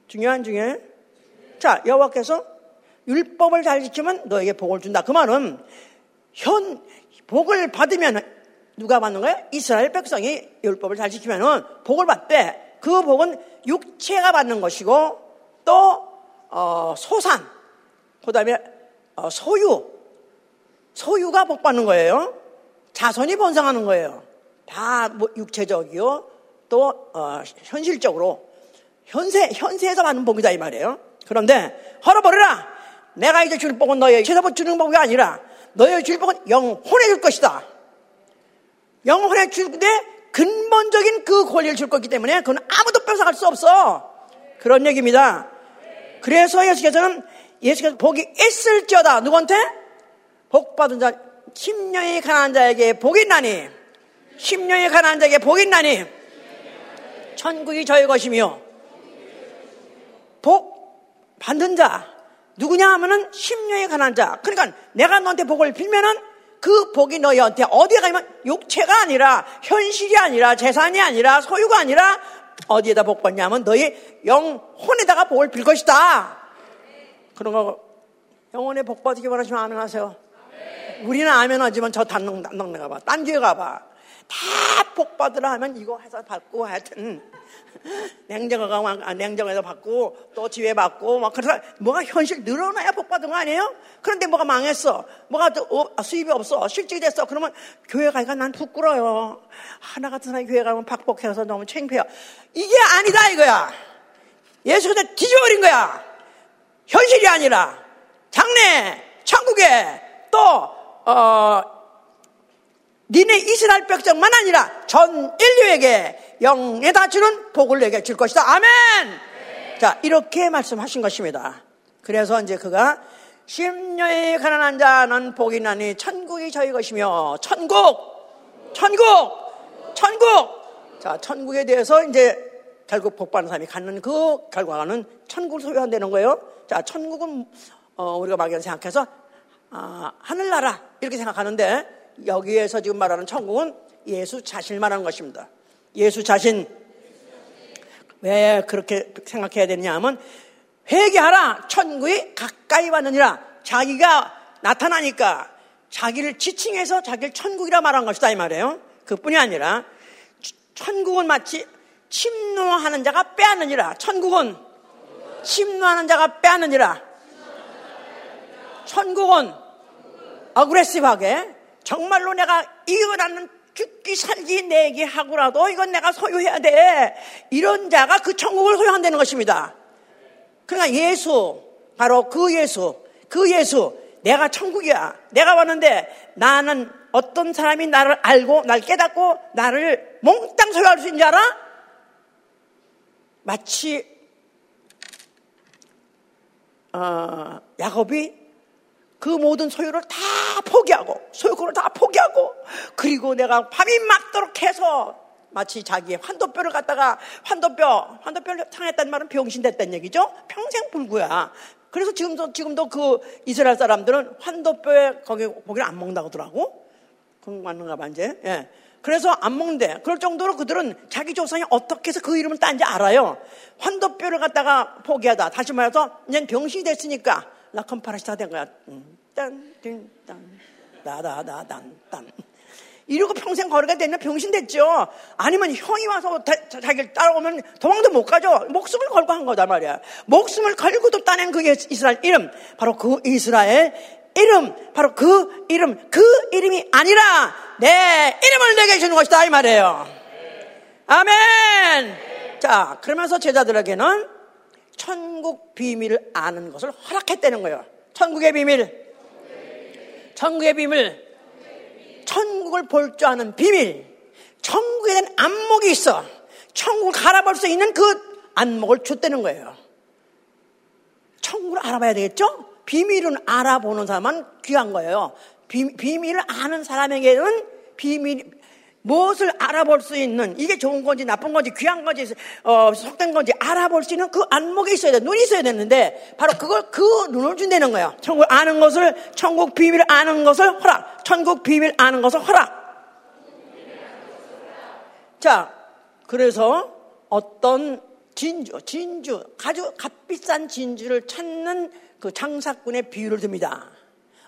중요한 중에 자 여호와께서 율법을 잘 지키면 너에게 복을 준다. 그 말은 현 복을 받으면 누가 받는 거야? 이스라엘 백성이 율법을 잘 지키면은 복을 받대. 그 복은 육체가 받는 것이고 또 어, 소산, 그다음에 어, 소유, 소유가 복 받는 거예요. 자손이 번성하는 거예요. 다 뭐 육체적이요, 또 어, 현실적으로 현세 현세에서 받는 복이다 이 말이에요. 그런데 헐어버려라. 내가 이제 줄 복은 너의 죄사복 주는 복이 아니라 너의 줄 복은 영혼에 줄 것이다. 영혼에 줄때 근본적인 그 권리를 줄 거기 때문에 그건 아무도 뺏어갈 수 없어. 그런 얘기입니다. 그래서 예수께서는 예수께서 복이 있을지어다. 누구한테? 복 받은 자, 심령이 가난한 자에게 복이 있나니. 심령이 가난한 자에게 복이 있나니. 천국이 저의 것이며. 복 받는 자. 누구냐 하면은 심령이 가난한 자. 그러니까 내가 너한테 복을 빌면은 그 복이 너희한테 어디에 가면 육체가 아니라 현실이 아니라 재산이 아니라 소유가 아니라 어디에다 복 받냐면 너희 영혼에다가 복을 빌 것이다. 그런 거 영혼에 복 받기 원하시면 아멘 하세요. 우리는 아멘 하지만 저 단능 단능 가봐. 딴 교회 가봐. 다 복 받으라 하면 이거 해서 받고 하여튼 (laughs) 냉정어가 아, 냉정에서 받고 또 지회 받고 막 그래서 뭐가 현실 늘어나야 복 받은 거 아니에요? 그런데 뭐가 망했어. 뭐가 또 어, 아, 수입이 없어. 실직이 됐어. 그러면 교회 가니까 난 부끄러워요. 하나 같은 사람이 교회 가면 박복해서 너무 창피해요. 이게 아니다 이거야. 예수가 뒤집어버린 거야. 현실이 아니라 장래 천국에 또 어, 니네 이스라엘 백성만 아니라 전 인류에게 영에다 주는 복을 내게 줄 것이다. 아멘! 네. 자, 이렇게 말씀하신 것입니다. 그래서 이제 그가 심령에 가난한 자는 복이 나니 천국이 저희 것이며 천국! 천국! 천국! 자, 천국에 대해서 이제 결국 복받는 사람이 갖는 그 결과는 천국을 소유한다는 거예요. 자, 천국은 어, 우리가 막연히 생각해서 아, 하늘나라 이렇게 생각하는데 여기에서 지금 말하는 천국은 예수 자신을 말하는 것입니다. 예수 자신. 왜 그렇게 생각해야 되느냐 하면 회개하라. 천국이 가까이 왔느니라. 자기가 나타나니까 자기를 지칭해서 자기를 천국이라 말한 것이다 이 말이에요. 그뿐이 아니라 천국은 마치 침노하는 자가 빼앗느니라. 천국은 침노하는 자가 빼앗느니라. 천국은 어그레시브하게 정말로 내가 이겨나는 죽기 살기 내기 하고라도 이건 내가 소유해야 돼. 이런 자가 그 천국을 소유한다는 것입니다. 그러니까 예수, 바로 그 예수, 그 예수, 내가 천국이야. 내가 왔는데 나는 어떤 사람이 나를 알고 날 깨닫고 나를 몽땅 소유할 수 있는 줄 알아? 마치 어, 야곱이 그 모든 소유를 다 포기하고 소유권을 다 포기하고 그리고 내가 밤이 맞도록 해서 마치 자기의 환도뼈를 갖다가 환도뼈 환도뼈를 상했다는 말은 병신 됐다는 얘기죠 평생 불구야 그래서 지금도 지금도 그 이스라엘 사람들은 환도뼈에 거기 고기를 안 먹는다고 하더라고 그건 맞는가 봐 이제 예. 그래서 안 먹는데 그럴 정도로 그들은 자기 조상이 어떻게 해서 그 이름을 딴지 알아요. 환도뼈를 갖다가 포기하다. 다시 말해서 이제 병신이 됐으니까 라컴파라시타 된 거야. 딴, 딴, 딴, 나다다, 딴, 딴. 이러고 평생 거리가 되면 병신 됐죠. 아니면 형이 와서 자기를 따라오면 도망도 못 가죠. 목숨을 걸고 한 거다 말이야. 목숨을 걸고도 따낸 그 이스라엘 이름. 바로 그 이스라엘 이름, 바로 그 이름, 그 이름이 아니라 내 이름을 내게 주는 것이다. 이 말이에요. 아멘! 자, 그러면서 제자들에게는 천국 비밀을 아는 것을 허락했다는 거예요. 천국의 비밀. 천국의 비밀. 천국을 볼 줄 아는 비밀. 천국에 대한 안목이 있어. 천국을 갈아볼 수 있는 그 안목을 줬다는 거예요. 천국을 알아봐야 되겠죠? 비밀은 알아보는 사람은 귀한 거예요. 비, 밀을 아는 사람에게는 비밀, 무엇을 알아볼 수 있는, 이게 좋은 건지 나쁜 건지 귀한 건지, 어, 속된 건지 알아볼 수 있는 그 안목이 있어야 돼. 눈이 있어야 되는데, 바로 그걸, 그 눈을 준다는 거예요. 천국 아는 것을, 천국 비밀을 아는 것을 허락. 천국 비밀 아는 것을 허락. 자, 그래서 어떤 진주, 진주, 아주 값비싼 진주를 찾는 그 장사꾼의 비유를 듭니다.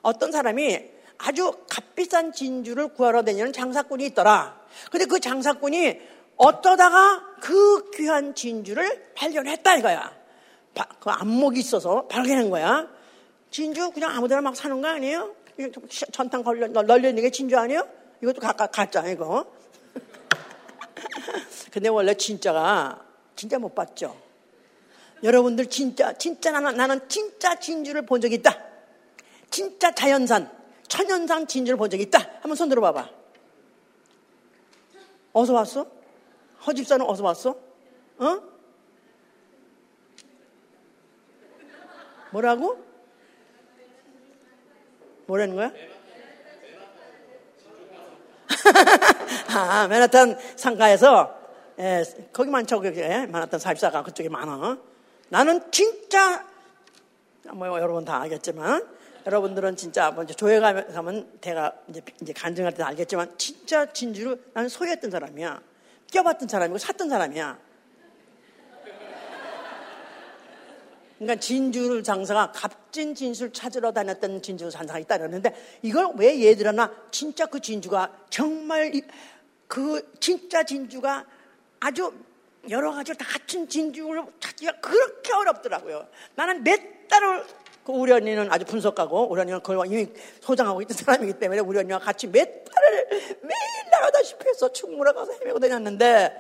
어떤 사람이 아주 값비싼 진주를 구하러 다니는 장사꾼이 있더라. 근데 그 장사꾼이 어떠다가 그 귀한 진주를 발견했다 이거야. 그 안목이 있어서 발견한 거야. 진주 그냥 아무데나 막 사는 거 아니에요? 전탕 걸려 널려 있는 게 진주 아니에요? 이것도 가, 가, 가짜 이거. (laughs) 근데 원래 진짜가 진짜 못 봤죠. 여러분들 진짜, 진짜 나는, 나는 진짜 진주를 본 적이 있다. 진짜 자연산, 천연산 진주를 본 적이 있다. 한번 손 들어봐봐. 어디서 왔어? 허집사는 어디서 왔어? 어? 뭐라고? 뭐라는 거야? (laughs) 아, 맨하탄 상가에서, 예, 거기 많죠. 그게. 맨하탄 사입사가 그쪽에 많아. 나는 진짜 뭐 여러분 다 알겠지만 여러분들은 진짜 먼저 조회 가면 제가 이제, 이제 간증할 때 알겠지만 진짜 진주를 나는 소유했던 사람이야. 껴봤던 사람이고 샀던 사람이야. 그러니까 진주 장사가 값진 진수를 찾으러 다녔던 진주 장사가 있다 그러는데 이걸 왜 얘들하나 진짜 그 진주가 정말 그 진짜 진주가 아주 여러 가지를 다 갖춘 진주를 찾기가 그렇게 어렵더라고요. 나는 몇 달을 그 우리 언니는 아주 분석하고 우리 언니는 그걸 이미 소장하고 있던 사람이기 때문에 우리 언니와 같이 몇 달을 매일 나가다시피 해서 충무로 가서 헤매고 다녔는데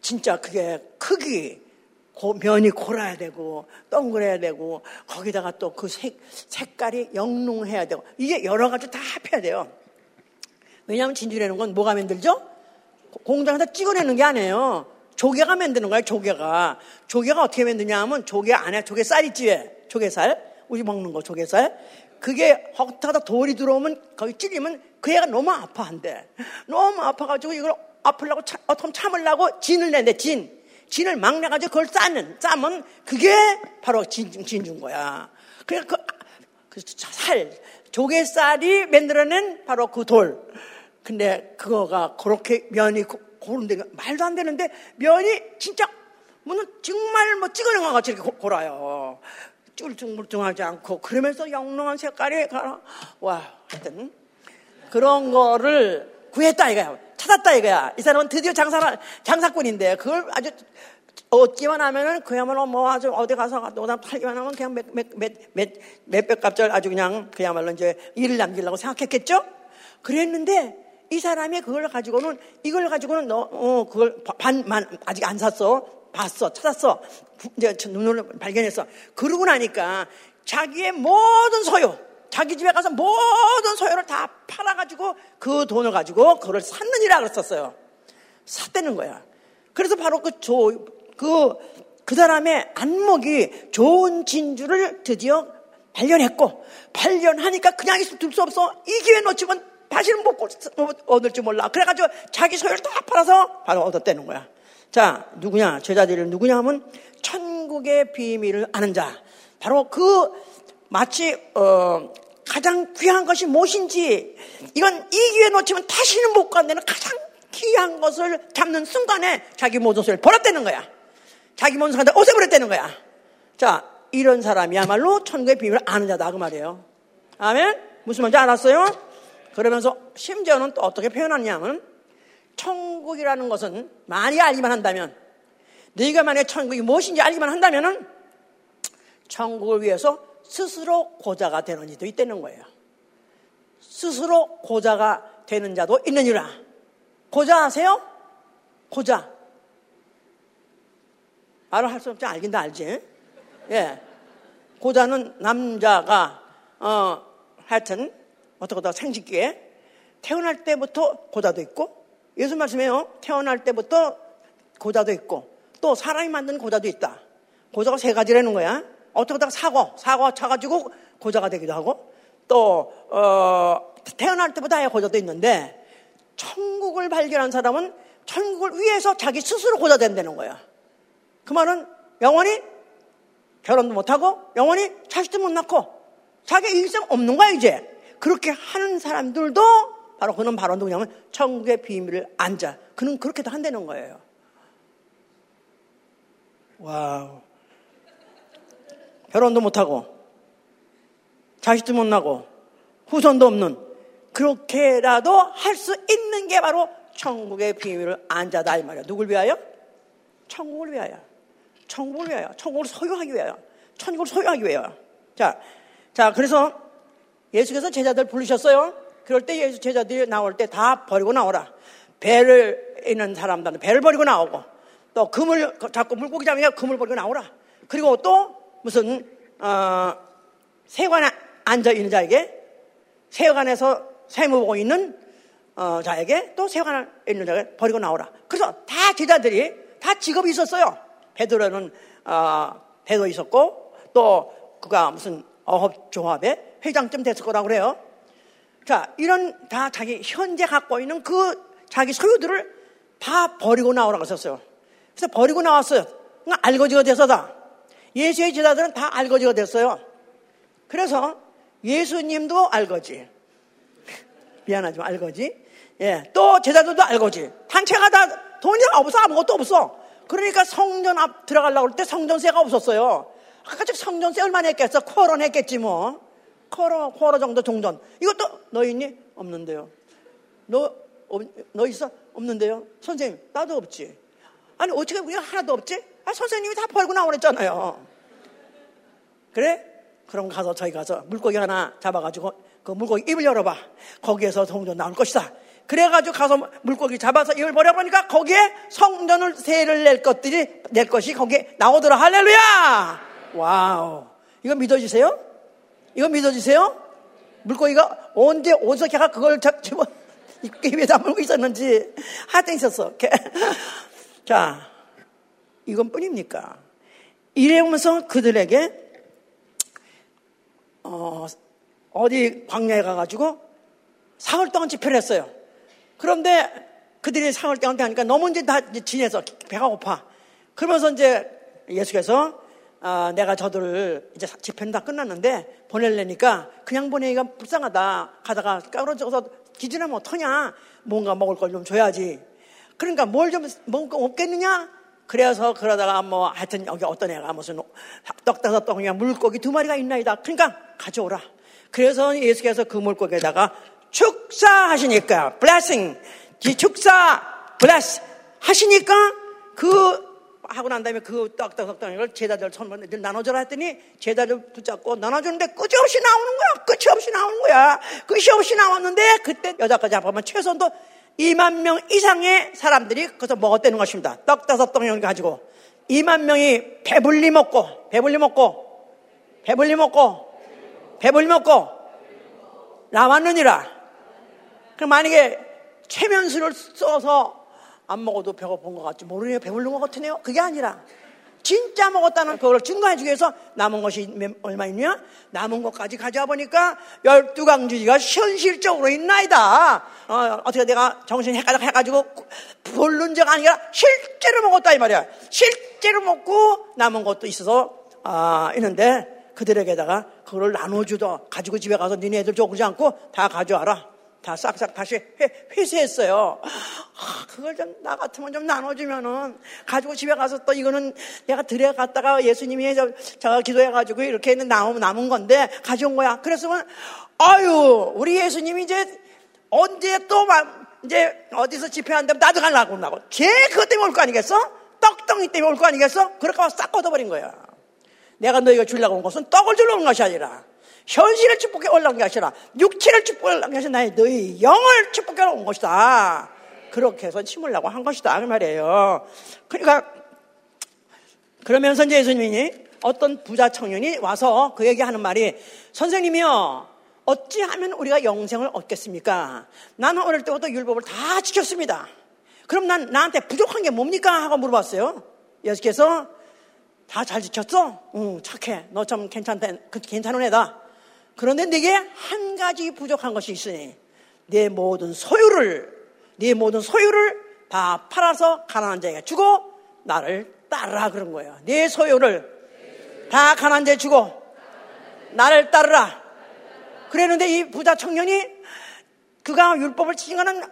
진짜 그게 크기 고, 면이 골아야 되고 동그래야 되고 거기다가 또 그 색깔이 영롱해야 되고 이게 여러 가지 다 합해야 돼요. 왜냐하면 진주라는 건 뭐가 만들죠? 공장에서 찍어내는 게 아니에요. 조개가 만드는 거야, 조개가. 조개가 어떻게 만드냐 하면 조개 안에 조개살 있지, 왜? 조개살. 우리 먹는 거, 조개살. 그게 헛하다 돌이 들어오면 거기 찔리면 그 애가 너무 아파한대. 너무 아파가지고 이걸 아플라고 차, 어떻게 참으려고 진을 내는데 진. 진을 막 내가지고 그걸 싸는, 싸면 그게 바로 진, 진준 거야. 그래, 그, 그 살, 조개살이 만들어낸 바로 그 돌. 근데 그거가 그렇게 면이 고른데 말도 안 되는데 면이 진짜 뭐는 정말 뭐 찍어낸 것 같이 이렇게 골아요. 쫄뚱물뚱하지 않고 그러면서 영롱한 색깔이 가라. 와, 하여튼 그런 거를 구했다 이거야. 찾았다 이거야. 이 사람은 드디어 장사 장사꾼인데 그걸 아주 얻기만 하면은 그야말로 뭐 아주 어디 가서 노담 팔기만 하면 그냥 몇, 몇, 몇, 몇, 몇백 갑절 아주 그냥 그야말로 이제 일을 남기려고 생각했겠죠? 그랬는데 이 사람이 그걸 가지고는 이걸 가지고는 너 어, 그걸 반 만 아직 안 샀어. 봤어. 찾았어. 이제 눈으로 발견했어. 그러고 나니까 자기의 모든 소유, 자기 집에 가서 모든 소유를 다 팔아가지고 그 돈을 가지고 그걸 샀느니라 그랬었어요. 샀다는 거야. 그래서 바로 그 조, 그, 그 사람의 안목이 좋은 진주를 드디어 발견했고, 발견하니까 그냥 있으면 둘수 없어. 이 기회 놓치면 다시는 못 얻을지 몰라. 그래가지고 자기 소유를 다 팔아서 바로 얻었다는 거야. 자, 누구냐? 제자들이 누구냐 하면 천국의 비밀을 아는 자. 바로 그 마치 어, 가장 귀한 것이 무엇인지 이건 이 기회 놓치면 다시는 못 간다는 가장 귀한 것을 잡는 순간에 자기 소리를 버렸다는 거야. 자기 사람들 없애버렸다는 거야. 자, 이런 사람이야말로 천국의 비밀을 아는 자다 그 말이에요. 아멘? 무슨 말인지 알았어요? 그러면서 심지어는 또 어떻게 표현하냐면 천국이라는 것은 많이 알기만 한다면 네가 만약에 천국이 무엇인지 알기만 한다면은 천국을 위해서 스스로 고자가 되는 이도 있다는 거예요. 스스로 고자가 되는 자도 있느니라. 고자 아세요? 고자. 말을 할 수 없지 알긴 다 알지. 예. 고자는 남자가 어 하여튼 어떻게 보다 생식기에 태어날 때부터 고자도 있고 예수 말씀해요. 태어날 때부터 고자도 있고 또 사람이 만든 고자도 있다. 고자가 세 가지라는 거야. 어떻게 하다가 사고, 사고 쳐가지고 고자가 되기도 하고 또 어, 태어날 때부터 아예 고자도 있는데 천국을 발견한 사람은 천국을 위해서 자기 스스로 고자 된다는 거야. 그 말은 영원히 결혼도 못하고 영원히 자식도 못 낳고 자기 일생 없는 거야 이제. 그렇게 하는 사람들도 바로 그는 바로 누구냐면 천국의 비밀을 안 자. 그는 그렇게도 한다는 거예요. Wow. 결혼도 못하고 자식도 못 낳고 후손도 없는 그렇게라도 할 수 있는 게 바로 천국의 비밀을 안 자다 이 말이야. 누굴 위하여? 천국을 위하여. 천국을 위하여. 천국을 소유하기 위하여. 천국을 소유하기 위하여. 자, 자 그래서 예수께서 제자들 부르셨어요. 그럴 때 예수 제자들이 나올 때 다 버리고 나오라. 배를 있는 사람들은 배를 버리고 나오고 또 금을 잡고 물고기 잡으니까 금을 버리고 나오라. 그리고 또 무슨 어, 세관에 앉아 있는 자에게 세관에서 세무 보고 있는 어, 자에게 또 세관에 있는 자에게 버리고 나오라. 그래서 다 제자들이 다 직업이 있었어요. 베드로는 어, 배도 있었고 또 그가 무슨 어업 조합의 회장쯤 됐을 거라고 그래요. 자, 이런 다 자기 현재 갖고 있는 그 자기 소유들을 다 버리고 나오라고 했었어요. 그래서 버리고 나왔어요. 그러니까 알거지가 돼서 다. 예수의 제자들은 다 알거지가 됐어요. 그래서 예수님도 알거지. (laughs) 미안하지만 알거지. 예. 또 제자들도 알거지. 단체가 다 돈이 없어. 아무것도 없어. 그러니까 성전 앞 들어가려고 할 때 성전세가 없었어요. 아까 성전세 얼마 냈겠어? 코어 냈겠지 뭐. 코어, 코어 정도 종전. 이것도 너 있니? 없는데요. 너, 너 있어? 없는데요. 선생님, 나도 없지. 아니, 어떻게 우리 하나도 없지? 아, 선생님이 다 벌고 나오랬잖아요. 그래? 그럼 가서 저희 가서 물고기 하나 잡아가지고 그 물고기 입을 열어봐. 거기에서 성전 나올 것이다. 그래가지고 가서 물고기 잡아서 입을 벌려보니까 거기에 성전을 세를 낼 것들이 낼 것이 거기에 나오더라. 할렐루야! wow. 이거 믿어지세요? 이거 믿어지세요? 물고기가 언제 어디서 걔가 그걸 잡고 입에 담고 있었는지 하여튼 있었어. (laughs) 자, 이건 뿐입니까? 이래오면서 그들에게 어, 어디 광야에 가가지고 사흘 동안 집회를 했어요. 그런데 그들이 사흘 동안 하니까 너무 이제 다 지내서 배가 고파. 그러면서 이제 예수께서 아, 내가 저들을 이제 집회는 다 끝났는데 보낼래니까 그냥 보내기가 불쌍하다. 가다가 까부러져서 기준하면 어떠냐? 뭔가 먹을 걸 좀 줘야지. 그러니까 뭘좀 먹을 거 없겠느냐? 그래서 그러다가 뭐 하여튼 여기 어떤 애가 무슨 떡 다섯 덩이야 물고기 두 마리가 있나이다. 그러니까 가져오라. 그래서 예수께서 그 물고기에다가 축사하시니까 blessing, 축사, bless 하시니까 그 하고 난 다음에 그떡 다섯 덩이를 제자들 선물 나눠줘라 했더니 제자들 붙잡고 나눠주는데 끝이 없이 나오는 거야. 끝이 없이 나오는 거야. 끝이 없이 나왔는데 그때 여자까지 합하면 최소한도 2만 명 이상의 사람들이 거기서 먹었다는 것입니다. 떡 다섯 덩이를 가지고 2만 명이 배불리 먹고 배불리 먹고 배불리 먹고 배불리 먹고 나왔느니라. 그럼 만약에 최면수를 써서 안 먹어도 배고픈 것 같지 모르네요. 배불른 것 같으네요. 그게 아니라 진짜 먹었다는 그걸 증거해 주기 위해서 남은 것이 얼마 있냐? 남은 것까지 가져와 보니까 열두 강주지가 현실적으로 있나이다. 어, 어떻게 내가 정신 헷갈려 해가지고 적 아니라 실제로 먹었다 이 말이야. 실제로 먹고 남은 것도 있어서 아, 있는데 그들에게다가 그걸 나눠주더 가지고 집에 가서 니네 애들 쪼그지 않고 다 가져와라. 다 싹싹 다시 회, 회수했어요. 아, 그걸 좀 나 같으면 좀 나눠주면은 가지고 집에 가서 또 이거는 내가 들여 갔다가 예수님이 저, 저 기도해가지고 이렇게 남은, 남은 건데 가져온 거야. 그래서 아유 우리 예수님이 이제 언제 또 막, 이제 어디서 집회한다면 나도 가려고 그러고 걔 그것 때문에 올 거 아니겠어? 떡덩이 때문에 올 거 아니겠어? 그렇게 와서 싹 걷어버린 거야. 내가 너희가 주려고 온 것은 떡을 주려고 온 것이 아니라 현실을 축복해 올라온 게 아니라 육체를 축복해 올라온 것이 아니라 너희 영을 축복해 온 것이다. 그렇게 해서 심으려고 한 것이다. 그 말이에요. 그러니까 그러면서 이제 예수님이 어떤 부자 청년이 와서 그 얘기하는 말이 선생님이요. 어찌하면 우리가 영생을 얻겠습니까? 나는 어릴 때부터 율법을 다 지켰습니다. 그럼 난 나한테 부족한 게 뭡니까? 하고 물어봤어요. 예수께서 다 잘 지켰어? 응, 착해. 너 참 괜찮다. 괜찮은 애다. 그런데 내게 한 가지 부족한 것이 있으니 내 모든 소유를 네 모든 소유를 다 팔아서 가난한 자에게 주고 나를 따르라 그런 거예요. 네 소유를 다 가난한 자에 주고 나를 따르라. 그랬는데 이 부자 청년이 그가 율법을 지킨 거는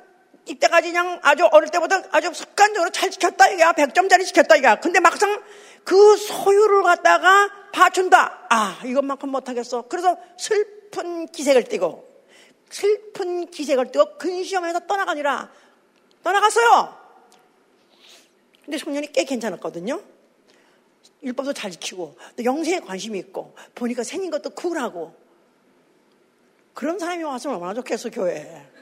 이때까지 그냥 아주 어릴 때부터 아주 습관적으로 잘 지켰다 이거야. 100점짜리 지켰다 이거야. 근데 막상 그 소유를 갖다가 봐준다. 아, 이것만큼 못하겠어. 그래서 슬픈 기색을 띠고 슬픈 기색을 띠고 근시험에서 떠나가니라 떠나갔어요. 근데 청년이 꽤 괜찮았거든요. 율법도 잘 지키고 또 영생에 관심이 있고 보니까 생긴 것도 쿨하고 그런 사람이 왔으면 얼마나 좋겠어 교회에.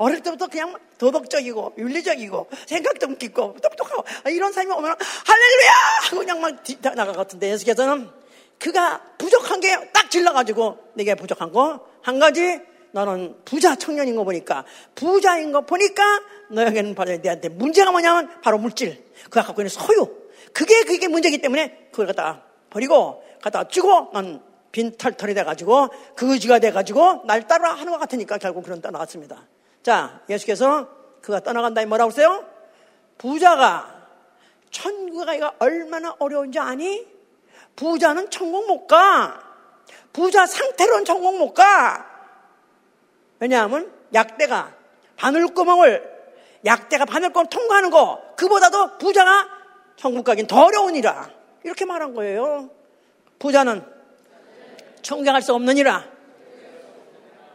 어릴 때부터 그냥 도덕적이고 윤리적이고 생각도 깊고 똑똑하고 이런 사람이 오면 할렐루야! 하고 그냥 막 나가 같은데 예수께서는. 그가 부족한 게 딱 질러가지고 내게 부족한 거. 한 가지 너는 부자 청년인 거 보니까 부자인 거 보니까 너에게는 바로 내한테 문제가 뭐냐면 바로 물질. 그가 갖고 있는 소유. 그게 그게 문제이기 때문에 그걸 갖다 버리고 갖다 주고 난 빈털털이 돼가지고 그지가 돼가지고 날 따라 하는 것 같으니까 결국 그런 떠나갔습니다. 자 예수께서 그가 떠나간다니 뭐라고 했어요? 부자가 천국에 가기가 얼마나 어려운지 아니? 부자는 천국 못 가. 부자 상태로는 천국 못 가. 왜냐하면 약대가 바늘구멍을 약대가 바늘구멍을 통과하는 거 그보다도 부자가 천국 가긴 더 어려우니라. 이렇게 말한 거예요. 부자는 천국에 갈수 없느니라.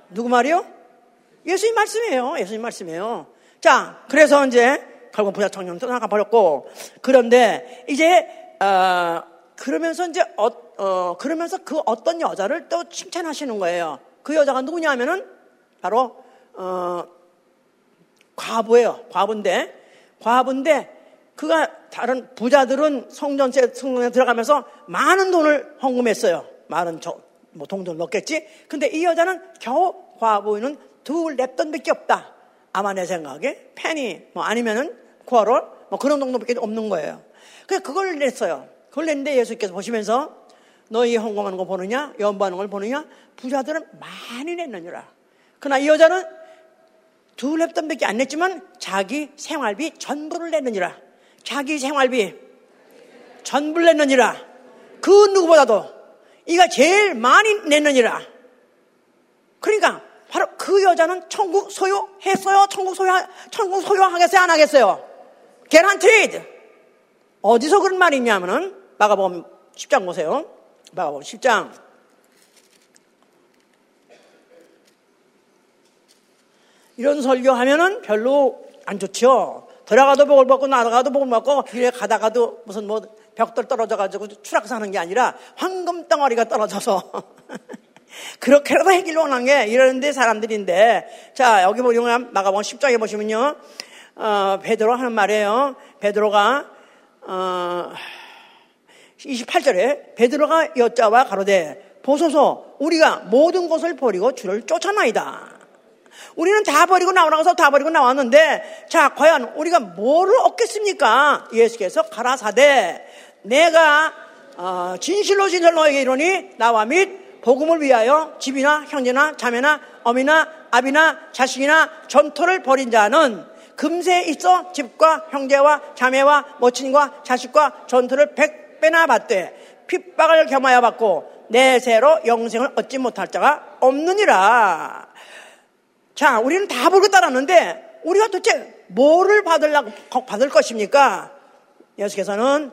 누구 말이요? 예수님 말씀이에요. 예수님 말씀이에요. 자, 그래서 이제 결국 부자 청년 떠나가 버렸고 그런데 이제 어, 그러면서 이제 어, 어, 그러면서 그 어떤 여자를 또 칭찬하시는 거예요. 그 여자가 누구냐면은 바로 어, 과부예요. 과부인데 과부인데 그가 다른 부자들은 성전세 성전에 들어가면서 많은 돈을 헌금했어요. 많은 저, 뭐 동전 넣겠지. 근데 이 여자는 겨우 과부는 두 랩돈밖에 없다. 아마 내 생각에 펜이 뭐 아니면은 코어롤 뭐 그런 정도밖에 없는 거예요. 그래서 그걸 냈어요. 그걸 냈는데 예수께서 보시면서 너희 헌금하는 거 보느냐? 연부하는 걸 보느냐? 부자들은 많이 냈느니라. 그러나 이 여자는 두 랩돈밖에 안 냈지만 자기 생활비 전부를 냈느니라. 자기 생활비 전부를 냈느니라. 그 누구보다도 이가 제일 많이 냈느니라. 그러니까 바로 그 여자는 천국 소유했어요? 천국 소유, 천국 소유하겠어요? 안 하겠어요? 개란티드. 어디서 그런 말이 있냐면은, 마가복음 10장 보세요. 마가복음 10장. 이런 설교하면은 별로 안 좋죠. 들어가도 복을 먹고 나가도 복을 먹고 길에 가다가도 무슨 뭐 벽돌 떨어져가지고 추락사는 게 아니라 황금 덩어리가 떨어져서 (laughs) 그렇게라도 해길 원한 게 이러는데 사람들인데. 자 여기 보시면 마가복음 10장에 보시면요. 어, 베드로 하는 말이에요. 베드로가 어, 28절에 베드로가 여자와 가로되 보소서 우리가 모든 것을 버리고 주를 쫓아나이다. 우리는 다 버리고 나오라고서 다 버리고 나왔는데 자 과연 우리가 뭐를 얻겠습니까? 예수께서 가라사대 내가 어, 진실로 진실로 너에게 이르니 나와 및 복음을 위하여 집이나 형제나 자매나 어미나 아비나 자식이나 전토를 벌인 자는 금세 있어 집과 형제와 자매와 모친과 자식과 전투를 백배나 받되 핍박을 겸하여 받고 내세로 영생을 얻지 못할 자가 없느니라. 자, 우리는 다 벌고 따랐는데 우리가 도대체 뭐를 받으려고 받을 것입니까? 예수께서는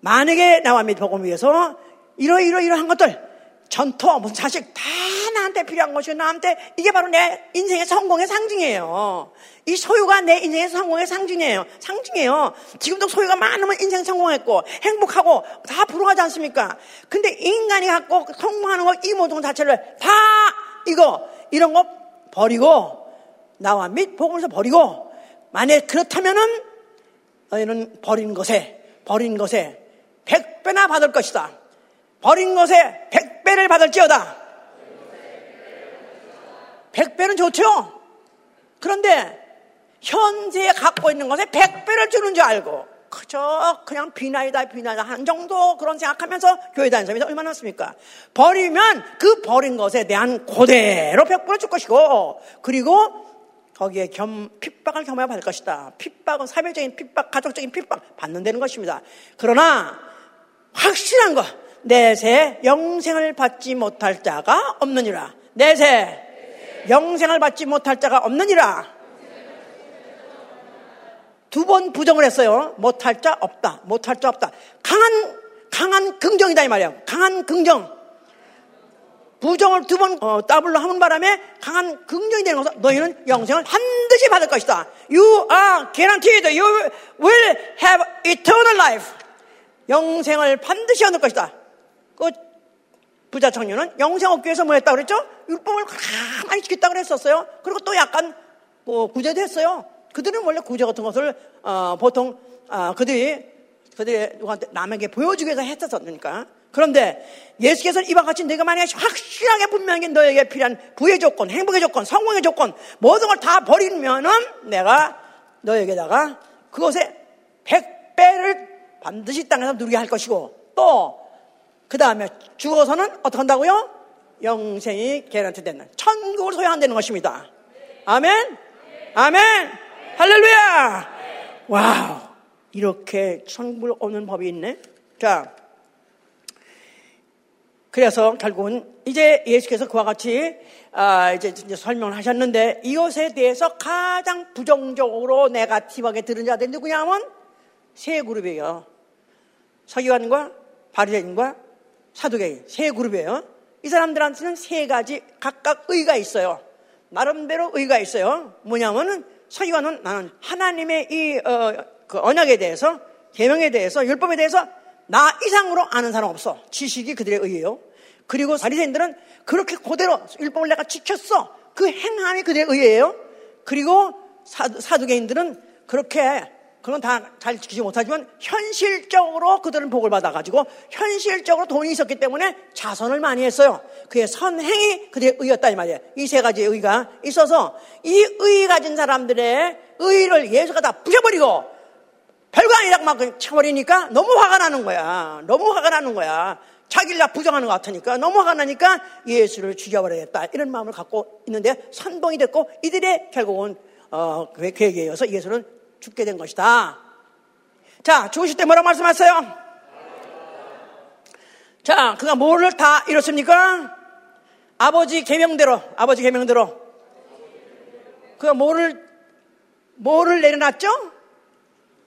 만약에 나와 및 복음 위해서 이러이러이러한 것들 전투 무슨 자식 다 나한테 필요한 것이고 나한테 이게 바로 내 인생의 성공의 상징이에요. 이 소유가 내 인생의 성공의 상징이에요. 상징이에요. 지금도 소유가 많으면 인생 성공했고 행복하고 다 불행하지 않습니까? 근데 인간이 갖고 성공하는 것 이 모든 것 자체를 다 이거 이런 거 버리고 나와 및 복음에서 버리고 만약 그렇다면은 너희는 버린 것에 버린 것에 백배나 받을 것이다. 버린 것에 백 배를 받을지어다. 백배는 좋죠? 그런데 현재에 갖고 있는 것에 백배를 주는 줄 알고 그저 그냥 비나이다 비나이다 하는 정도 그런 생각하면서 교회 다니는 사람이 얼마나 많습니까? 버리면 그 버린 것에 대한 고대로 백배를 줄 것이고 그리고 거기에 겸, 핍박을 겸해야 받을 것이다. 핍박은 사회적인 핍박, 가족적인 핍박 받는다는 것입니다. 그러나 확실한 것, 내세 영생을 받지 못할 자가 없느니라. 내세 영생을 받지 못할 자가 없느니라. 두 번 부정을 했어요. 못할 자 없다. 못할 자 없다. 강한 강한 긍정이다 이 말이야. 강한 긍정. 부정을 두번 어, 더블로 하는 바람에 강한 긍정이 되는 것은 너희는 영생을 반드시 받을 것이다. You are guaranteed. You will have eternal life. 영생을 반드시 얻을 것이다. 그 부자 청년은 영생 얻기 위해서 뭐 했다고 그랬죠? 율법을 가만히 지켰다고 그랬었어요. 그리고 또 약간 뭐 구제도 했어요. 그들은 원래 구제 같은 것을 어, 보통 어, 그들이 그들이 누구한테 남에게 보여주기 위해서 했었으니까. 그런데 예수께서는 이와 같이 내가 만약에 확실하게 분명히 너에게 필요한 부의 조건, 행복의 조건, 성공의 조건 모든 걸 다 버리면은 내가 너에게다가 그것에 백배를 반드시 땅에서 누리게 할 것이고 또 그 다음에 죽어서는 어떻게 한다고요? 영생이 개한테 되는 천국을 소유한다는 것입니다. 아멘? 아멘? 할렐루야! wow! 이렇게 천국을 오는 법이 있네? 자, 그래서 결국은 이제 예수께서 그와 같이 아 이제, 이제 설명을 하셨는데 이것에 대해서 가장 부정적으로 negative하게 들은 자들이 누구냐면 세 그룹이에요. 서기관과 바리새인과 사두개인 세 그룹이에요. 이 사람들한테는 세 가지 각각 의가 있어요. 나름대로 의가 있어요. 뭐냐면은 서기관은 나는 하나님의 이 어, 그 언약에 대해서 계명에 대해서 율법에 대해서 나 이상으로 아는 사람 없어. 지식이 그들의 의예요. 그리고 바리새인들은 그렇게 그대로 율법을 내가 지켰어. 그 행함이 그들의 의예요. 그리고 사두, 개인들은 그렇게 그건 다 잘 지키지 못하지만 현실적으로 그들은 복을 받아가지고 현실적으로 돈이 있었기 때문에 자선을 많이 했어요. 그의 선행이 그들의 의였다 이 말이에요. 이 세 가지의 의가 있어서 이 의 가진 사람들의 의를 예수가 다 부셔버리고 별거 아니라고 막 쳐버리니까 너무 화가 나는 거야. 너무 화가 나는 거야. 자기를 다 부정하는 것 같으니까 너무 화가 나니까 예수를 죽여버려야겠다. 이런 마음을 갖고 있는데 선동이 됐고 이들의 결국은 어, 그 계획에 이어서 예수는 죽게 된 것이다. 자, 죽으실 때 뭐라고 말씀하세요? 자, 그가 뭐를 다 이뤘습니까? 아버지 계명대로, 아버지 계명대로. 그가 뭐를, 뭐를 내려놨죠?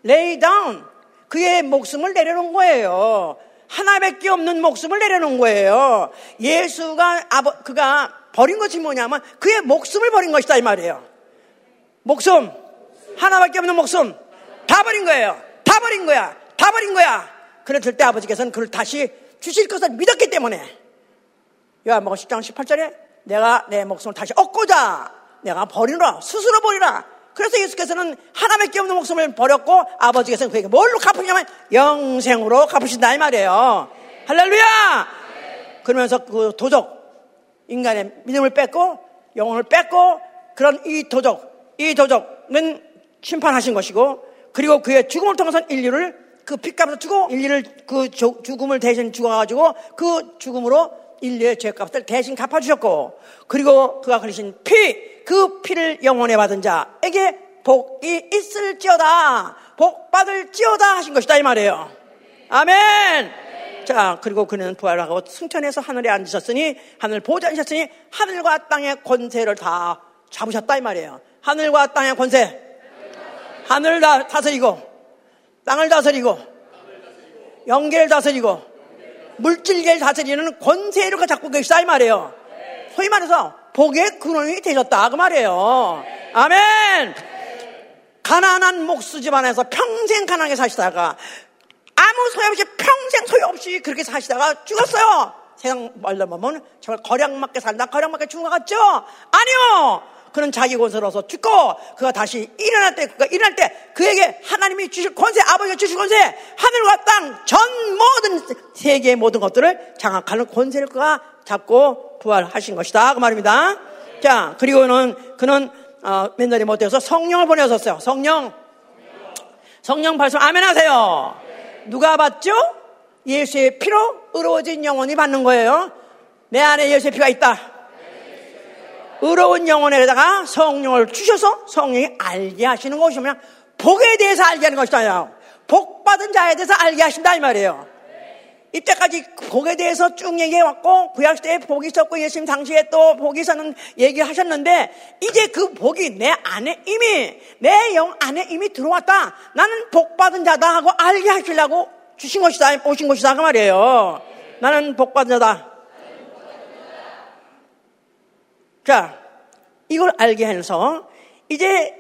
lay down. 그의 목숨을 내려놓은 거예요. 하나밖에 없는 목숨을 내려놓은 거예요. 예수가 아버, 그가 버린 것이 뭐냐면 그의 목숨을 버린 것이다 이 말이에요. 목숨. 하나밖에 없는 목숨 다 버린 거예요. 다 버린 거야. 다 버린 거야. 그랬을 때 아버지께서는 그를 다시 주실 것을 믿었기 때문에 요한복음 10장 18절에 내가 내 목숨을 다시 얻고자 내가 버리라 스스로 버리라 그래서 예수께서는 하나밖에 없는 목숨을 버렸고 아버지께서는 그에게 뭘로 갚으냐면 영생으로 갚으신다 이 말이에요 할렐루야 그러면서 그 도적 인간의 믿음을 뺏고 영혼을 뺏고 그런 이 도적 이 도적은 심판하신 것이고 그리고 그의 죽음을 통해서 인류를 그 핏값을 주고 인류를 그 죽음을 대신 죽어가지고 그 죽음으로 인류의 죄값을 대신 갚아주셨고 그리고 그가 흘리신 피, 그 피를 영원에 받은 자에게 복이 있을지어다. 복 받을지어다 하신 것이다 이 말이에요. 아멘! 자 그리고 그는 부활하고 승천해서 하늘에 앉으셨으니 하늘 보좌 앉으셨으니 하늘과 땅의 권세를 다 잡으셨다 이 말이에요. 하늘과 땅의 권세 하늘을 다 다스리고 땅을 다스리고 영계를 다스리고 물질계를 다스리는 권세를 갖고 계시다 이 말이에요. 소위 말해서 복의 근원이 되셨다 그 말이에요. 아멘. 가난한 목수 집안에서 평생 가난하게 사시다가 아무 소용없이 평생 소용없이 그렇게 사시다가 죽었어요. 세상 말로 보면 정말 거량맞게 살다 거량맞게 죽은 것 같죠? 아니요. 그는 자기 권세로서 죽고 그가 다시 일어날 때 그가 일어날 때 그에게 하나님이 주실 권세 아버지가 주실 권세 하늘과 땅 전 모든 세계의 모든 것들을 장악하는 권세를 그가 잡고 부활하신 것이다 그 말입니다. 자 그리고는 그는 어, 맨날이 못해서 성령을 보내셨어요. 성령 성령 발송 아멘 하세요. 누가 받죠? 예수의 피로 의로워진 영혼이 받는 거예요. 내 안에 예수의 피가 있다. 의로운 영혼에다가 성령을 주셔서 성령이 알게 하시는 것이면 복에 대해서 알게 하는 것이다. 복 받은 자에 대해서 알게 하신다 이 말이에요. 이때까지 복에 대해서 쭉 얘기해 왔고 구약시대에 복이 있었고 예수님 당시에 또 복이 있었는 얘기를 하셨는데 이제 그 복이 내 안에 이미 내 영 안에 이미 들어왔다. 나는 복 받은 자다 하고 알게 하시려고 주신 것이다. 오신 것이다 그 말이에요. 나는 복 받은 자다. 자, 이걸 알게 해서 이제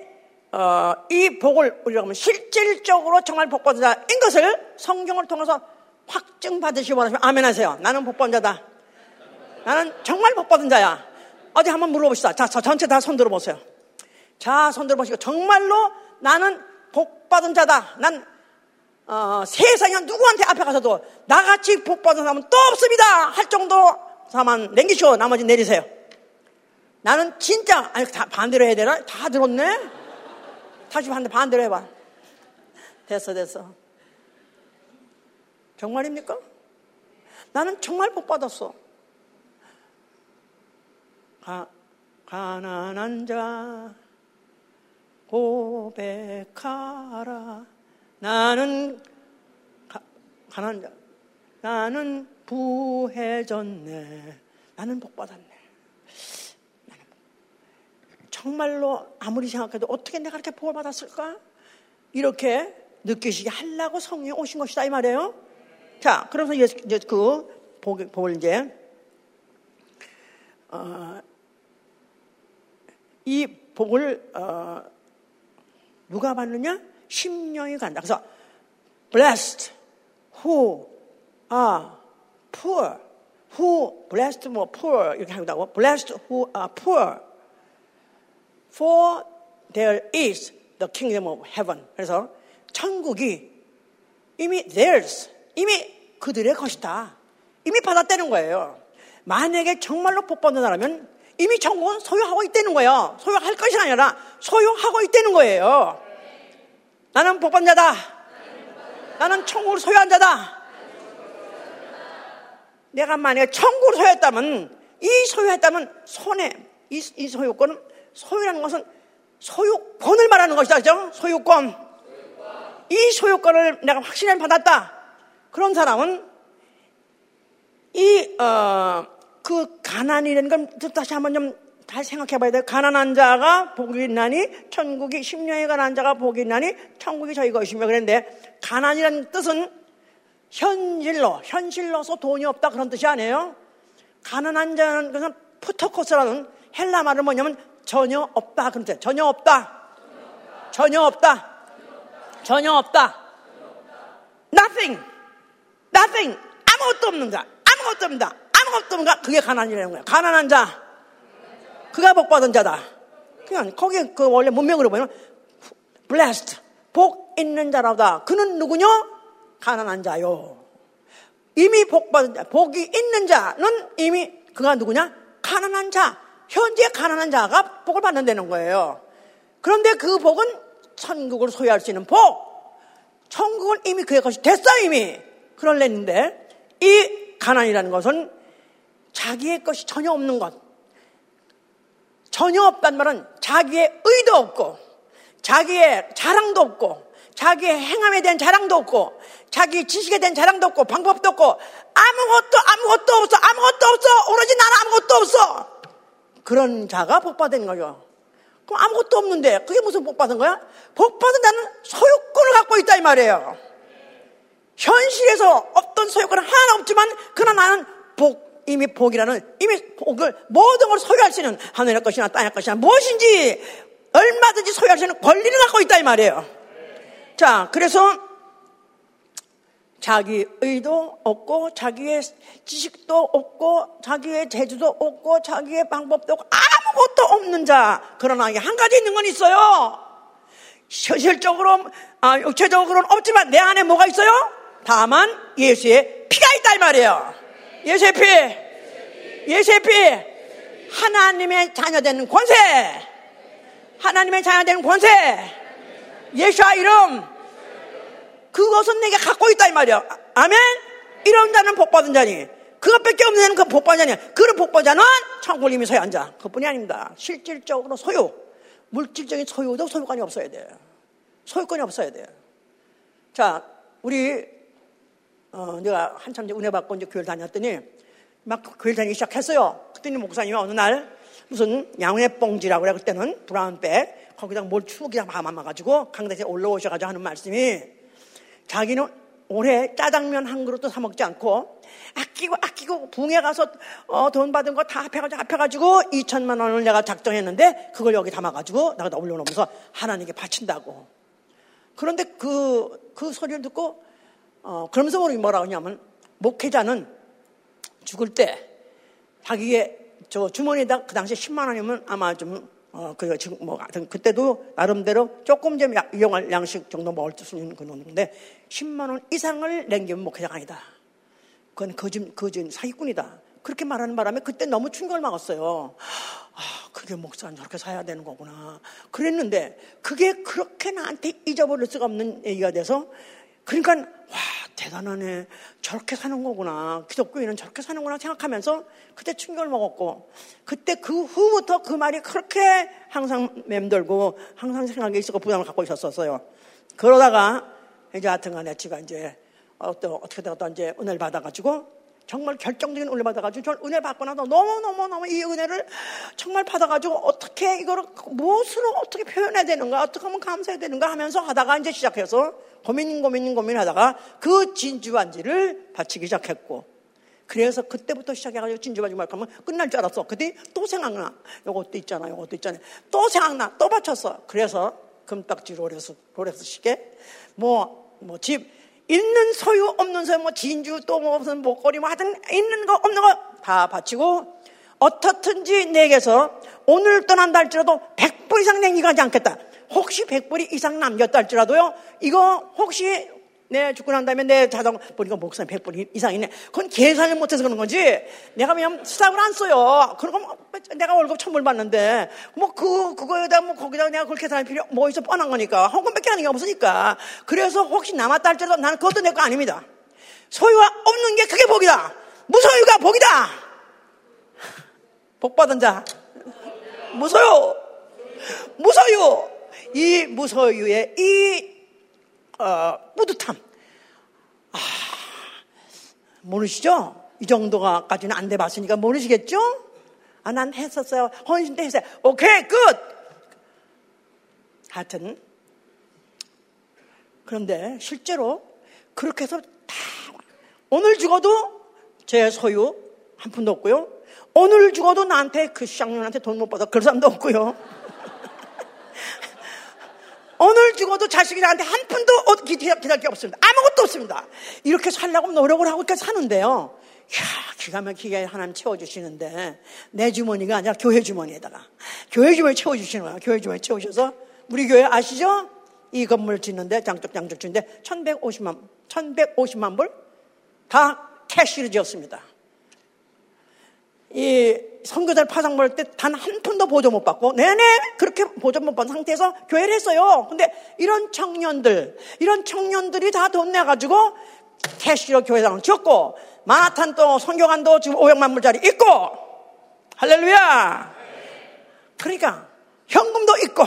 어, 이 복을 우리가 보면 실질적으로 정말 복받은 자인 것을 성경을 통해서 확증 받으시기 원하시면 아멘 하세요. 나는 복받은 자다. 나는 정말 복받은 자야. 어디 한번 물어봅시다. 자, 저 전체 다 손 들어 보세요. 자, 손 들어 보시고 정말로 나는 복받은 자다. 난 어, 세상에 누구한테 앞에 가서도 나같이 복받은 사람은 또 없습니다. 할 정도 사만 남기시고 나머지 내리세요. 나는 진짜 아니 다 반대로 해야 되나? 다 들었네. 다시 반대 반대로 해봐. 됐어 됐어. 정말입니까? 나는 정말 복 받았어. 가, 가난한 자 고백하라. 나는 가, 가난한 자. 나는 부해졌네. 나는 복 받았네. 정말로 아무리 생각해도 어떻게 내가 그렇게 복을 받았을까? 이렇게 느끼시게 하려고 성령이 오신 것이다 이 말이에요. 자, 그래서 이제 그 복, 복을 이제 어, 이 복을 어, 누가 받느냐? 심령이 간다. 그래서 blessed who are poor, who blessed more poor 이렇게 하고 blessed who are poor. For there is the kingdom of heaven. 그래서 천국이 이미 theirs, 이미 그들의 것이다. 이미 받았다는 거예요. 만약에 정말로 복 받는 사람은 이미 천국은 소유하고 있다는 거예요. 소유할 것이 아니라 소유하고 있다는 거예요. 나는 복 받는 자다. 나는 천국을 소유한 자다. 내가 만약에 천국을 소유했다면 이 소유했다면 손에 이, 이 소유권은 소유라는 것은 소유권을 말하는 것이다. 그죠? 소유권. 이 소유권을 내가 확실히 받았다. 그런 사람은 이, 어, 그 가난이라는 걸 다시 한번 좀 잘 생각해 봐야 돼요. 가난한 자가 복이 있나니 천국이 심령에 가난한 자가 복이 있나니 천국이 저희 것이며 그랬는데 가난이라는 뜻은 현실로, 현실로서 돈이 없다 그런 뜻이 아니에요. 가난한 자는 그것은 푸터코스라는 헬라 말은 뭐냐면 전혀 없다. 그런데 전혀 없다. 전혀 없다. 전혀 없다. Nothing. Nothing. 아무것도 없는 자. 아무것도 없는다. 아무것도 없는가? 그게 가난이라는 거야. 가난한 자. 그가 복 받은 자다. 그냥 거기 그 원래 문명으로 보면 blessed. 복 있는 자라다. 그는 누구냐? 가난한 자요. 이미 복 받은 자. 복이 있는 자는 이미 그가 누구냐? 가난한 자. 현재 가난한 자가 복을 받는다는 거예요. 그런데 그 복은 천국을 소유할 수 있는 복. 천국은 이미 그의 것이 됐어 이미. 그럴랬는데 이 가난이라는 것은 자기의 것이 전혀 없는 것. 전혀 없단 말은 자기의 의도 없고 자기의 자랑도 없고 자기의 행함에 대한 자랑도 없고 자기 지식에 대한 자랑도 없고 방법도 없고 아무것도 아무것도 없어 아무것도 없어 오로지 나는 아무것도 없어 그런 자가 복 받은 거죠. 그럼 아무것도 없는데 그게 무슨 복 받은 거야? 복 받은 자는 소유권을 갖고 있다 이 말이에요. 현실에서 어떤 소유권은 하나 없지만 그러나 나는 복 이미 복이라는 이미 복을 모든 걸 소유할 수 있는 하늘의 것이나 땅의 것이나 무엇인지 얼마든지 소유할 수 있는 권리를 갖고 있다 이 말이에요. 자, 그래서 자기 의도 없고 자기의 지식도 없고 자기의 재주도 없고 자기의 방법도 없고 아무것도 없는 자. 그러나 한 가지 있는 건 있어요. 현실적으로 아, 육체적으로는 없지만 내 안에 뭐가 있어요? 다만 예수의 피가 있다 이 말이에요. 예수의 피. 예수의 피. 하나님의 자녀 되는 권세. 하나님의 자녀 되는 권세. 예수와 이름 그것은 내가 갖고 있다 이 말이야. 아멘? 이런 자는 복받은 자니. 그것밖에 없는 자는 그 복받은 자니. 그런 복받은 자는 천국을 이미 소유한 자. 그뿐이 아닙니다. 실질적으로 소유. 물질적인 소유도 소유권이 없어야 돼요. 소유권이 없어야 돼요. 자, 우리, 어, 내가 한참 은혜 받고 이제 교회를 다녔더니 막 교회를 다니기 시작했어요. 그때는 목사님이 어느 날 무슨 양회뽕지라고 그래. 그때는 브라운백. 거기다 뭘 추억이랑 담아가지고 강대에 올라오셔가지고 하는 말씀이 자기는 올해 짜장면 한 그릇도 사 먹지 않고 아끼고 아끼고 붕에 가서 어, 돈 받은 거 다 합해가지고 합해가지고 2천만 원을 내가 작정했는데 그걸 여기 담아가지고 내가 올려놓으면서 하나님께 바친다고. 그런데 그, 그 소리를 듣고 어, 그러면서 우리 뭐라 하냐면 목회자는 죽을 때 자기의 저 주머니에다 그 당시에 10만 원이면 아마 좀 어, 그, 지금 뭐, 하여튼 그때도 나름대로 조금 좀 이용할 양식 정도 먹을 수 있는 건데, 10만원 이상을 남기면 목회자가 아니다. 그건 거짓, 거짓 사기꾼이다. 그렇게 말하는 바람에 그때 너무 충격을 먹었어요. 아, 그게 목사는 저렇게 사야 되는 거구나. 그랬는데, 그게 그렇게 나한테 잊어버릴 수가 없는 얘기가 돼서, 그러니까, 와, 대단하네. 저렇게 사는 거구나. 기독교인은 저렇게 사는구나 생각하면서 그때 충격을 먹었고 그때 그 후부터 그 말이 그렇게 항상 맴돌고 항상 생각에 있었고 부담을 갖고 있었어요. 그러다가 이제 하여튼 간에 제가 이제 어떻게든 어떤 이제 은혜를 받아가지고 정말 결정적인 은혜 받아가지고 저는 은혜 받고 나서 너무너무너무 이 은혜를 정말 받아가지고 어떻게 이거를 무엇으로 어떻게 표현해야 되는가 어떻게 하면 감사해야 되는가 하면서 하다가 이제 시작해서 고민 고민 고민 하다가 그 진주 반지를 바치기 시작했고 그래서 그때부터 시작해가지고 진주 반지 말하면 끝날 줄 알았어. 그때 또 생각나. 요것도 있잖아. 요것도 있잖아. 또 생각나. 또 바쳤어. 그래서 금딱지 롤렉스, 롤렉스 시계 뭐, 뭐 집, 있는 소유 없는 소유 뭐 진주 또뭐 무슨 목걸이 뭐 하여튼 있는 거 없는 거 다 바치고 어떻든지 내게서 오늘 떠난다 할지라도 100불 이상 남기가지 않겠다. 혹시 100불이 이상 남겼다 할지라도요. 이거 혹시 내 죽고 난 다음에 내 자동 보니까 목사님 100불 이상이네. 그건 계산을 못해서 그런 거지. 내가 그냥 수납을 안 써요. 그런 거뭐 내가 월급 천불 받는데 뭐 그 그거에다 뭐 거기다 내가 그렇게 계산할 필요 뭐 있어 뻔한 거니까 헌금밖에 하는 게 없으니까. 그래서 혹시 남았다 할지라도 나는 그것도 내 거 아닙니다. 소유가 없는 게 그게 복이다. 무소유가 복이다. (laughs) 복 받은 자. 무소유. 무소유. 이 무소유의 이 어, 뿌듯함. 아, 모르시죠? 이 정도가까지는 안 돼봤으니까 모르시겠죠? 아, 난 했었어요. 헌신 때 했어요. 오케이, 끝! 하여튼. 그런데 실제로 그렇게 해서 다, 오늘 죽어도 제 소유 한 푼도 없고요. 오늘 죽어도 나한테 그 쌍년한테 돈 못 받아. 그런 사람도 없고요. (laughs) 오늘 죽어도 자식이 나한테 한 푼도 기다릴 게 없습니다. 아무것도 없습니다. 이렇게 살려고 노력을 하고 이렇게 사는데요. 기가 막히게 하나님 채워주시는데 내 주머니가 아니라 교회 주머니에다가 교회 주머니 채워주시는 거야. 교회 주머니 채우셔서 우리 교회 아시죠? 이 건물 짓는데 장쪽 장쪽 짓는데 1150만 1150만 불 다 캐시로 지었습니다. 이 선교사를 파상 볼때 단 한 푼도 보조 못 받고 내내 그렇게 보조 못 받은 상태에서 교회를 했어요. 근데 이런 청년들, 이런 청년들이 다 돈 내가지고 캐시로 교회당을 지었고 마나탄 또 선교관도 지금 500만 불짜리 있고 할렐루야. 그러니까 현금도 있고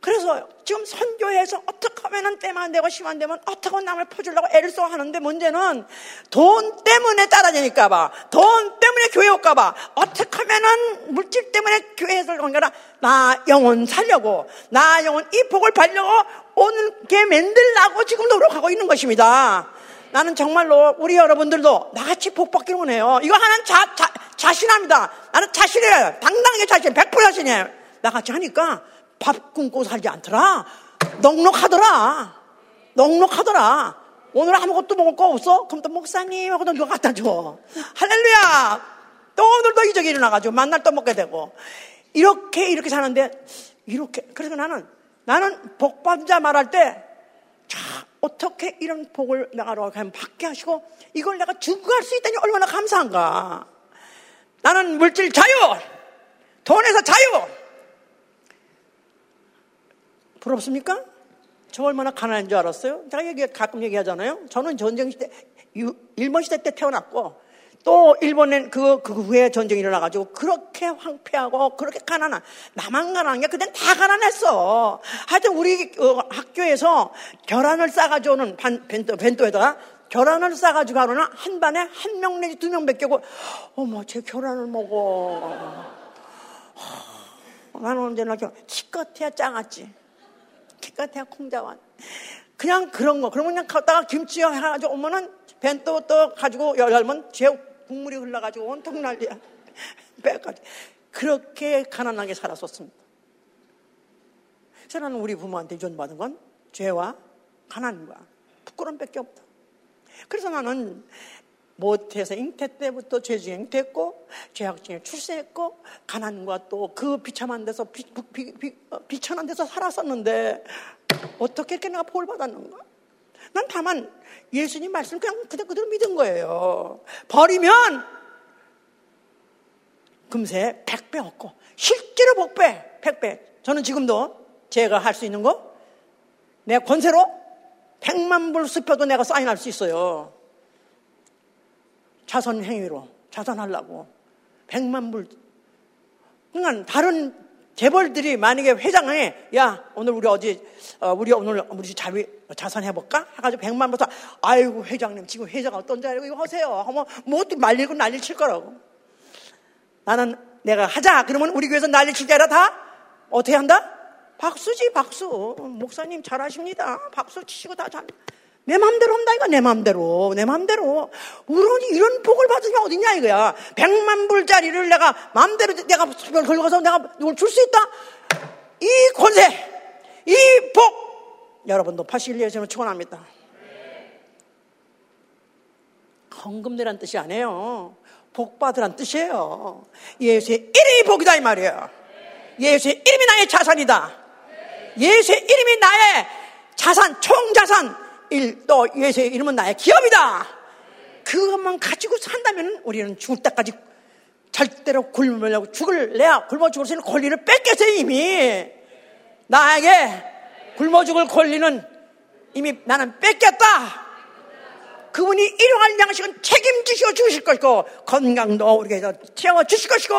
그래서 지금 선교해서 어떻게 하면 때만 되고 심안 되면 어떻게 남을 퍼주려고 애를 써 하는데 문제는 돈 때문에 따라지니까 봐. 돈 때문에 교회 올까 봐. 어떻게 하면은 물질 때문에 교회에서 온 거라 나 영혼 살려고 나 영혼 이 복을 받려고 오늘 게 만들라고 지금 노력하고 있는 것입니다. 나는 정말로 우리 여러분들도 나같이 복 받기를 원해요. 이거 하나는 자, 자, 자신합니다. 나는 자신이에요. 당당하게 자신, 100% 자신이에요. 나같이 하니까 밥 굶고 살지 않더라. 넉넉하더라. 넉넉하더라. 오늘 아무것도 먹을 거 없어? 그럼 또 목사님 하고 또 누가 갖다 줘. 할렐루야! 또 오늘도 이적이 일어나가지고 만날 또 먹게 되고. 이렇게, 이렇게 사는데, 이렇게. 그래서 나는, 나는 복받자 는 말할 때, 자, 어떻게 이런 복을 내가 받게 하시고, 이걸 내가 증거할 수 있다니 얼마나 감사한가. 나는 물질 자유! 돈에서 자유! 부럽습니까? 저 얼마나 가난한 줄 알았어요? 제가 얘기, 가끔 얘기하잖아요. 저는 전쟁 시대, 일본 시대 때 태어났고, 또 일본엔 그, 그 후에 전쟁이 일어나가지고 그렇게 황폐하고 그렇게 가난한, 나만 가난한 게 그땐 다 가난했어. 하여튼 우리 어, 학교에서 결혼을 싸가지고 오는 반, 벤토, 벤토에다가 결혼을 싸가지고 가로는 한 반에 한 명 내지 두명 뺏기고, 어머, 제 결혼을 먹어. 나는 언제나 기껏해야 짱았지. 키같아야 콩자완. 그냥 그런 거. 그러면 그냥 갔다가 김치 해가지고 오면은 벤또 또 가지고 열면 제 국물이 흘러가지고 온통 난리야. (laughs) 빼까지. 그렇게 가난하게 살았었습니다. 저는 우리 부모한테 유전받은 건 죄와 가난과 부끄러움밖에 없다. 그래서 나는 못해서 잉태 때부터 죄중에 잉태했고 죄악 중에 출세했고 가난과 또 그 비참한 데서 비, 비, 비, 어, 비천한 데서 살았었는데 어떻게 이렇게 내가 복을 받았는가? 난 다만 예수님 말씀 그냥 그대로, 그대로 믿은 거예요. 버리면 금세 백배 얻고 실제로 복배 백배. 저는 지금도 제가 할 수 있는 거 내 권세로 백만 불 습혀도 내가 사인할 수 있어요. 자선 행위로 자선하려고. 백만 불. 그러니까 다른 재벌들이 만약에 회장에 야 오늘 우리 어디 어, 우리 오늘 우리 자비 자선해 볼까? 해가지고 백만 불 아이고 회장님 지금 회장 어떤지 알고 이거 하세요. 하면 뭐또 말리고 난리 칠 거라고. 나는 내가 하자. 그러면 우리 교회에서 난리 칠 때라 다 어떻게 한다? 박수지 박수. 목사님 잘하십니다. 박수 치시고 다 잘 내 마음대로 한다 이거. 내 마음대로. 내 마음대로. 우런이 이런 복을 받으면 어디냐 이거야. 백만 불짜리를 내가 마음대로 내가 수별 걸고서 내가 누굴 줄수 있다? 이 권세 이 복. 여러분도 81년에서는 축원합니다. 헌금내란 뜻이 아니에요. 복 받으란 뜻이에요. 예수의 이름이 복이다 이 말이에요. 예수의 이름이 나의 자산이다. 예수의 이름이 나의 자산 총자산 일, 또 예수의 이름은 나의 기업이다. 그것만 가지고 산다면 우리는 죽을 때까지 절대로 굶으려고 죽을 내야 굶어 죽을 수 있는 권리를 뺏겼어요 이미 나에게 굶어 죽을 권리는 이미 나는 뺏겼다 그분이 일용할 양식은 책임지시고 주실 것이고 건강도 우리에게 채워 주실 것이고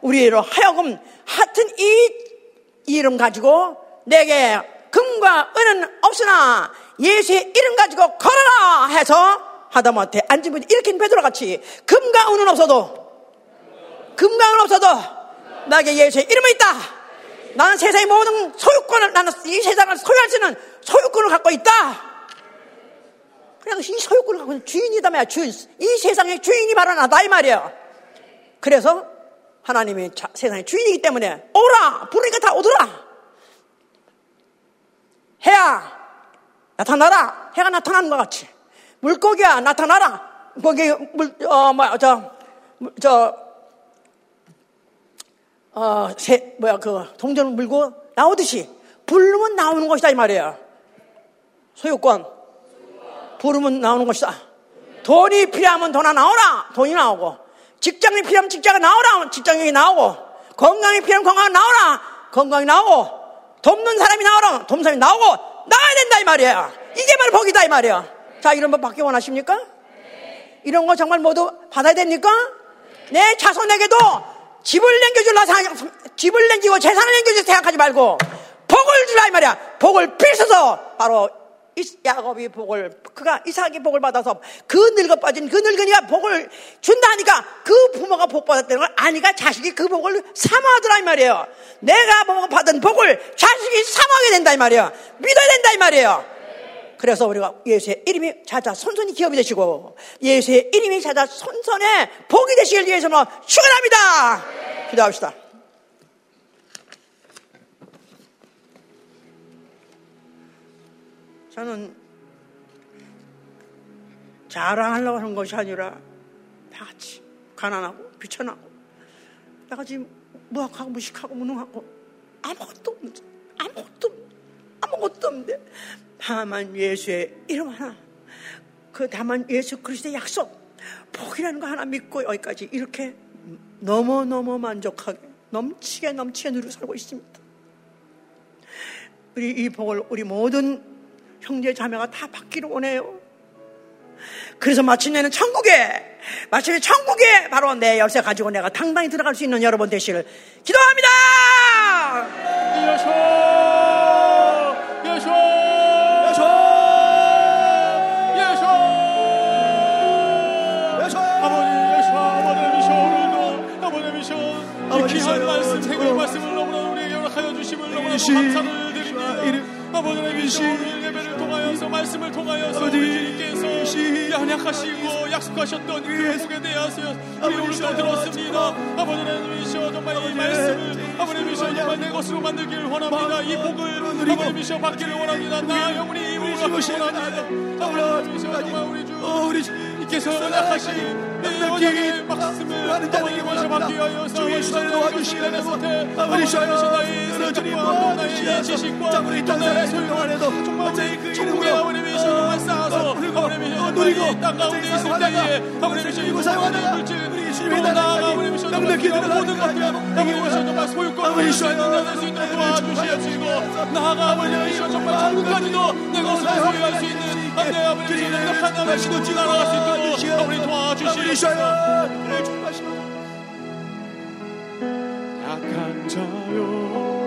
우리로 하여금 하여튼 이 이름 가지고 내게 금과 은은 없으나 예수의 이름 가지고 걸어라 해서 하다못해 분이 이렇게 베드로 같이 금과 은은 없어도 금과 은 없어도 나에게 예수의 이름은 있다. 나는 세상의 모든 소유권을 나는 이 세상을 소유할 수 있는 소유권을 갖고 있다. 그냥 이 소유권을 갖고 있는 주인이다 말이야 주인. 이 세상의 주인이 바로 나다 이 말이야. 그래서 하나님이 자, 세상의 주인이기 때문에 오라 부르니까 다 오더라. 해야 나타나라. 해가 나타나는 것 같이. 물고기야, 나타나라. 거기 물, 어, 뭐, 저, 저, 어, 새, 뭐야, 그, 동전을 물고 나오듯이 부르면 나오는 것이다, 이 말이야. 소유권. 부르면 나오는 것이다. 돈이 필요하면 돈 나오라. 돈이 나오고. 직장이 필요하면 직장이 나오라. 직장이 나오고. 건강이 필요하면 건강이 나오라. 건강이 나오고. 돕는 사람이 나오라. 돕는 사람이 나오고. 나와야 된다, 이 말이야. 이게 바로 복이다, 이 말이야. 자, 이런 법 받기 원하십니까? 이런 거 정말 모두 받아야 됩니까? 내 자손에게도 집을 남겨줄라 생각, 집을 남기고 재산을 남겨줄 생각하지 말고 복을 주라 이 말이야. 복을 빌서서 바로 야곱이 복을 그가 이삭이 복을 받아서 그 늙어 빠진 그 늙은이가 복을 준다니까 그 부모가 복 받았다는 걸 아니까 자식이 그 복을 사모하더라 이 말이에요. 내가 받은 복을 자식이 사모하게 된다 이 말이에요. 믿어야 된다 이 말이에요. 그래서 우리가 예수의 이름이 찾아 손손이 기업이 되시고 예수의 이름이 찾아 손손에 복이 되시길 위해서 뭐 축원합니다. 기도합시다. 저는 자랑하려고 하는 것이 아니라 다 같이 가난하고 비천하고 다 같이 무학하고 무식하고 무능하고 아무것도 없는 아무것도 아무것도 없는데 다만 예수의 이름 하나, 그 다만 예수 그리스도의 약속, 복이라는 거 하나 믿고 여기까지 이렇게 너무너무 만족하게, 넘치게 넘치게 누리고 살고 있습니다. 우리 이 복을 우리 모든 형제 자매가 다 받기를 원해요. 그래서 마침내는 천국에, 마침내 천국에 바로 내 열쇠 가지고 내가 당당히 들어갈 수 있는 여러분 되시를 기도합니다! 예수! 예수! 귀한 말씀, 생명 말씀을 너무나 우리에게 허락하여 주심을 너무나 감사를 드립니다. 아버지 하나님 오늘 통하여서 말씀을 통하여서 주님께서 연약하시고 약속하셨던 그 복에 대하여 우리 오늘도 들었습니다. 아버지 하나님이셔 정말 이 말씀을 하나님이셔 정말 내 것으로 만들기를 원합니다. 이 복을 하나님이셔 받기를 원합니다. 나 영원히 이 복을 받기를 원합니다. 하나님이셔 정말 우리 주 우리 주 님께서 연약하신 내 언약의 말씀을 아버지 모셔 받기 위하여서 예수를 도와주시는 못해 아버지 나의 생각과 나의 지식과 나의 소유를 정말 천국의 아버님이셔 정말 쌓아서 아버님이셔 누리고 땅 가운데 있을 때에 아버님이셔 이곳 사용하는 물질 또 나아가 정말 기도하는 모든 것들 아버님이셔 정말 소유권 아버님이셔 나눌 수 있도록 도와주시옵시고 나아가 아버님이셔 정말 천국까지도 내 것을 소유할 수 있는 내 아버님이셔 능력한 나라시고 지나갈 수 있도록 아버님 도와주시옵시고 약한 자요